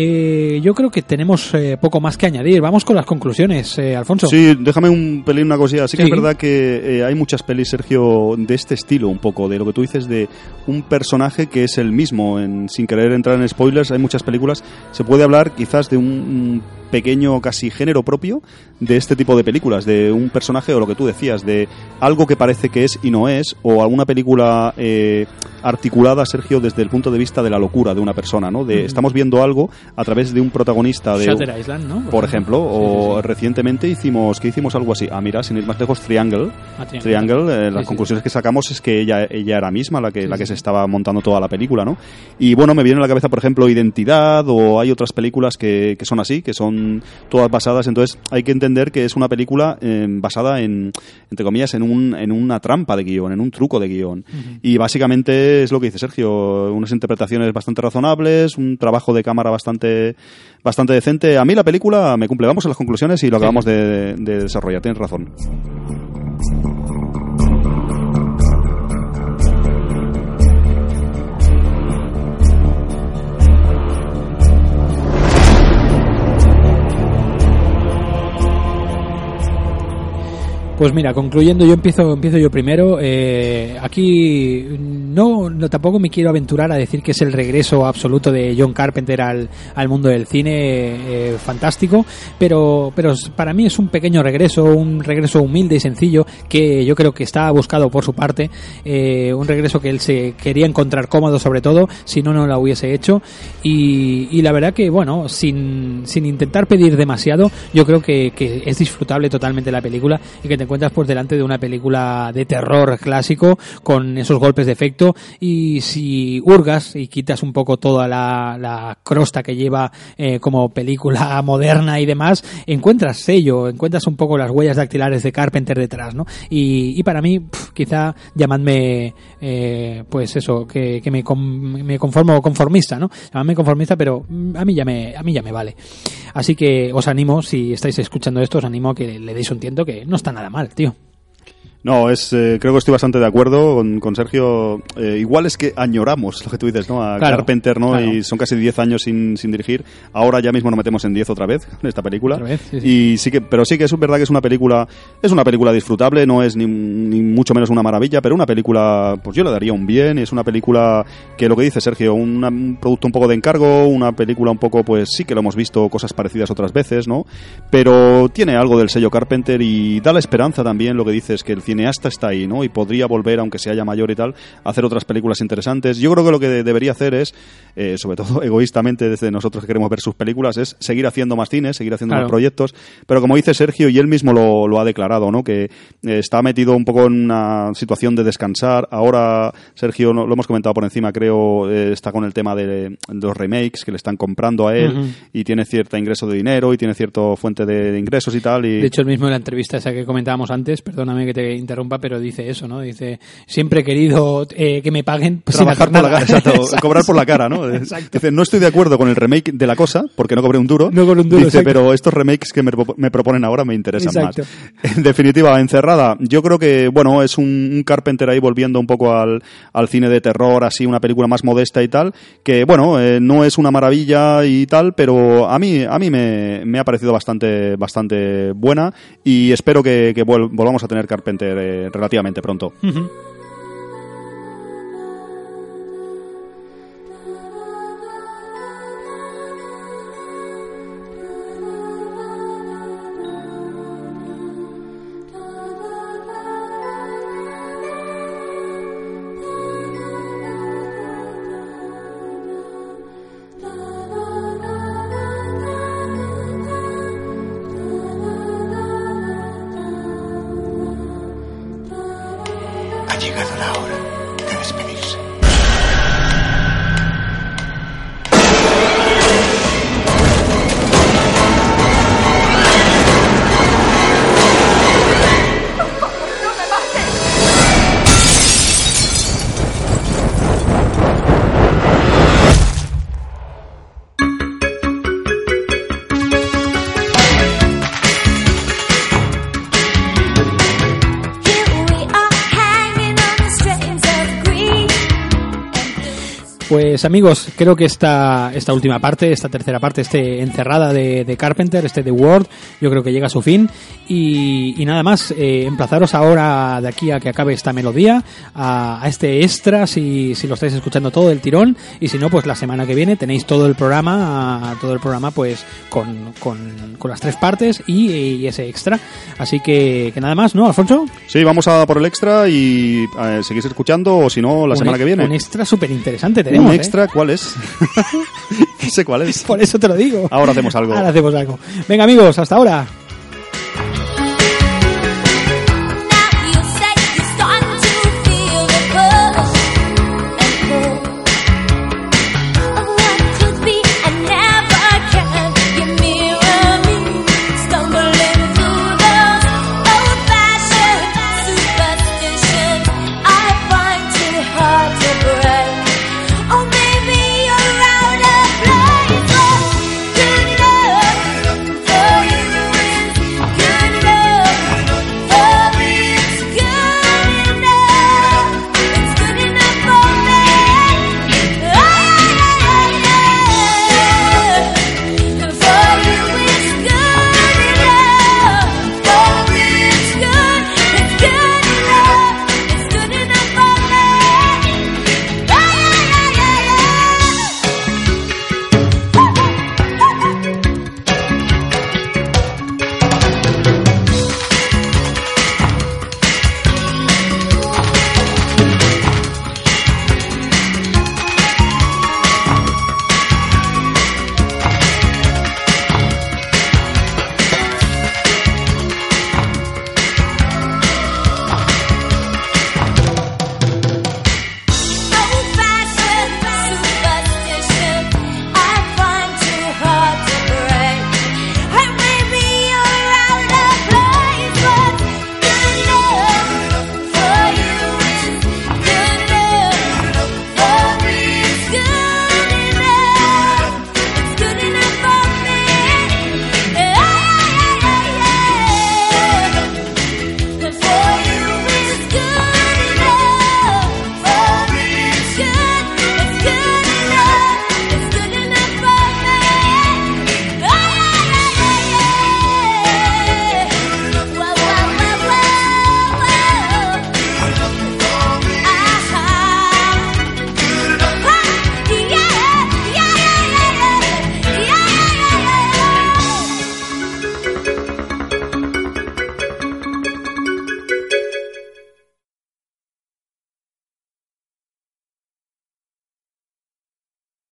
Eh, yo creo que tenemos eh, poco más que añadir. Vamos con las conclusiones, eh, Alfonso. Sí, déjame un pelín una cosilla. Sí, que es verdad que eh, hay muchas pelis, Sergio, de este estilo, un poco, de lo que tú dices de un personaje que es el mismo. En, sin querer entrar en spoilers, hay muchas películas. Se puede hablar quizás de un, un pequeño casi género propio de este tipo de películas, de un personaje o lo que tú decías, de algo que parece que es y no es, o alguna película eh, articulada, Sergio, desde el punto de vista de la locura de una persona, ¿no? De, Estamos viendo algo a través de un protagonista de Shutter Island, ¿no? por ejemplo, o sí, sí. recientemente hicimos que hicimos algo así. Ah, mira, sin ir más lejos, Triangle. Ah, Triangle. Triangle, eh, las conclusiones que sacamos es que ella, ella era misma la que, la que se estaba montando toda la película, ¿no? Y bueno, me viene a la cabeza, por ejemplo, Identidad, o hay otras películas que, que son así, que son todas basadas. Entonces, hay que entender que es una película eh, basada en, entre comillas, en, un, en una trampa de guion, en un truco de guion. Y básicamente es lo que dice Sergio, unas interpretaciones bastante razonables, un trabajo de cámara bastante, bastante decente. A mí la película me cumple. Vamos a las conclusiones y lo acabamos de, de desarrollar. Tienes razón. Pues mira, concluyendo, yo empiezo, empiezo yo primero. Eh, aquí no, no tampoco me quiero aventurar a decir que es el regreso absoluto de John Carpenter al, al mundo del cine eh, fantástico, pero, pero para mí es un pequeño regreso, un regreso humilde y sencillo que yo creo que está buscado por su parte, eh, un regreso que él se quería encontrar cómodo sobre todo, si no, no la hubiese hecho. Y, y la verdad que, bueno, sin, sin intentar pedir demasiado, yo creo que, que es disfrutable totalmente la película y que te encuentras pues delante de una película de terror clásico con esos golpes de efecto y si hurgas y quitas un poco toda la, la crosta que lleva eh, como película moderna y demás, encuentras sello, encuentras un poco las huellas dactilares de Carpenter detrás, ¿no? Y, y para mí, quizá llamadme, eh, pues eso, que, que me, con- me conformo conformista, ¿no? Llamadme conformista, pero mm, a mí ya me, a mí ya me vale. Así que os animo, si estáis escuchando esto, os animo a que le deis un tiento que no está nada mal, tío. No, es, eh, creo que estoy bastante de acuerdo con, con Sergio. Eh, igual es que añoramos lo que tú dices, ¿no? A Claro, Carpenter, ¿no? claro. Y son casi 10 años sin, sin dirigir. Ahora ya mismo nos metemos en 10 otra vez en esta película. Otra vez, sí, sí. Y sí que, pero sí que es verdad que es una película, es una película disfrutable, no es ni, ni mucho menos una maravilla, pero una película, pues yo le daría un bien. Es una película que lo que dice Sergio, una- un producto un poco de encargo, una película un poco, pues sí que lo hemos visto cosas parecidas otras veces, ¿no? Pero tiene algo del sello Carpenter y da la esperanza también lo que dices, que el cineasta está ahí, ¿no? Y podría volver, aunque sea ya mayor y tal, a hacer otras películas interesantes. Yo creo que lo que de- debería hacer es, eh, sobre todo egoístamente desde nosotros que queremos ver sus películas, es seguir haciendo más cine, seguir haciendo Claro. más proyectos. Pero como dice Sergio, y él mismo lo, lo ha declarado, ¿no? Que eh, está metido un poco en una situación de descansar. Ahora, Sergio, no- lo hemos comentado por encima, creo, eh, está con el tema de, de los remakes que le están comprando a él y tiene cierta ingreso de dinero y tiene cierta fuente de, de ingresos y tal. Y, De hecho, el mismo en la entrevista esa que comentábamos antes, perdóname que te interrumpa, pero dice eso, ¿no? Dice, siempre he querido eh, que me paguen sin Trabajar por la nada. cara, exacto, cobrar por la cara, ¿no? Exacto. Dice, no estoy de acuerdo con el remake de la cosa, porque no cobré un duro. No cobré un duro, Dice, exacto. pero estos remakes que me, me proponen ahora me interesan Exacto. más. En definitiva, Encerrada, yo creo que, bueno, es un, un Carpenter ahí volviendo un poco al, al cine de terror, así una película más modesta y tal, que, bueno, eh, no es una maravilla y tal, pero a mí, a mí me, me ha parecido bastante, bastante buena y espero que, que volvamos a tener Carpenter eh, relativamente pronto. Pues amigos, creo que esta, esta última parte, esta tercera parte, este encerrada de, de Carpenter, este The World, yo creo que llega a su fin. Y, y nada más, eh, emplazaros ahora de aquí a que acabe esta melodía, a, a este extra, si, si lo estáis escuchando todo el tirón, y si no, pues la semana que viene tenéis todo el programa, todo el programa pues con, con, con las tres partes y, y ese extra. Así que, que nada más, ¿no, Alfonso? Sí, vamos a por el extra y eh, seguís escuchando o si no, la Un semana ex- que viene. Un extra súper interesante Un tenemos. ¿eh? extra, ¿cuál es? no sé cuál es. Por eso te lo digo. Ahora hacemos algo. Ahora hacemos algo. Venga amigos, hasta ahora.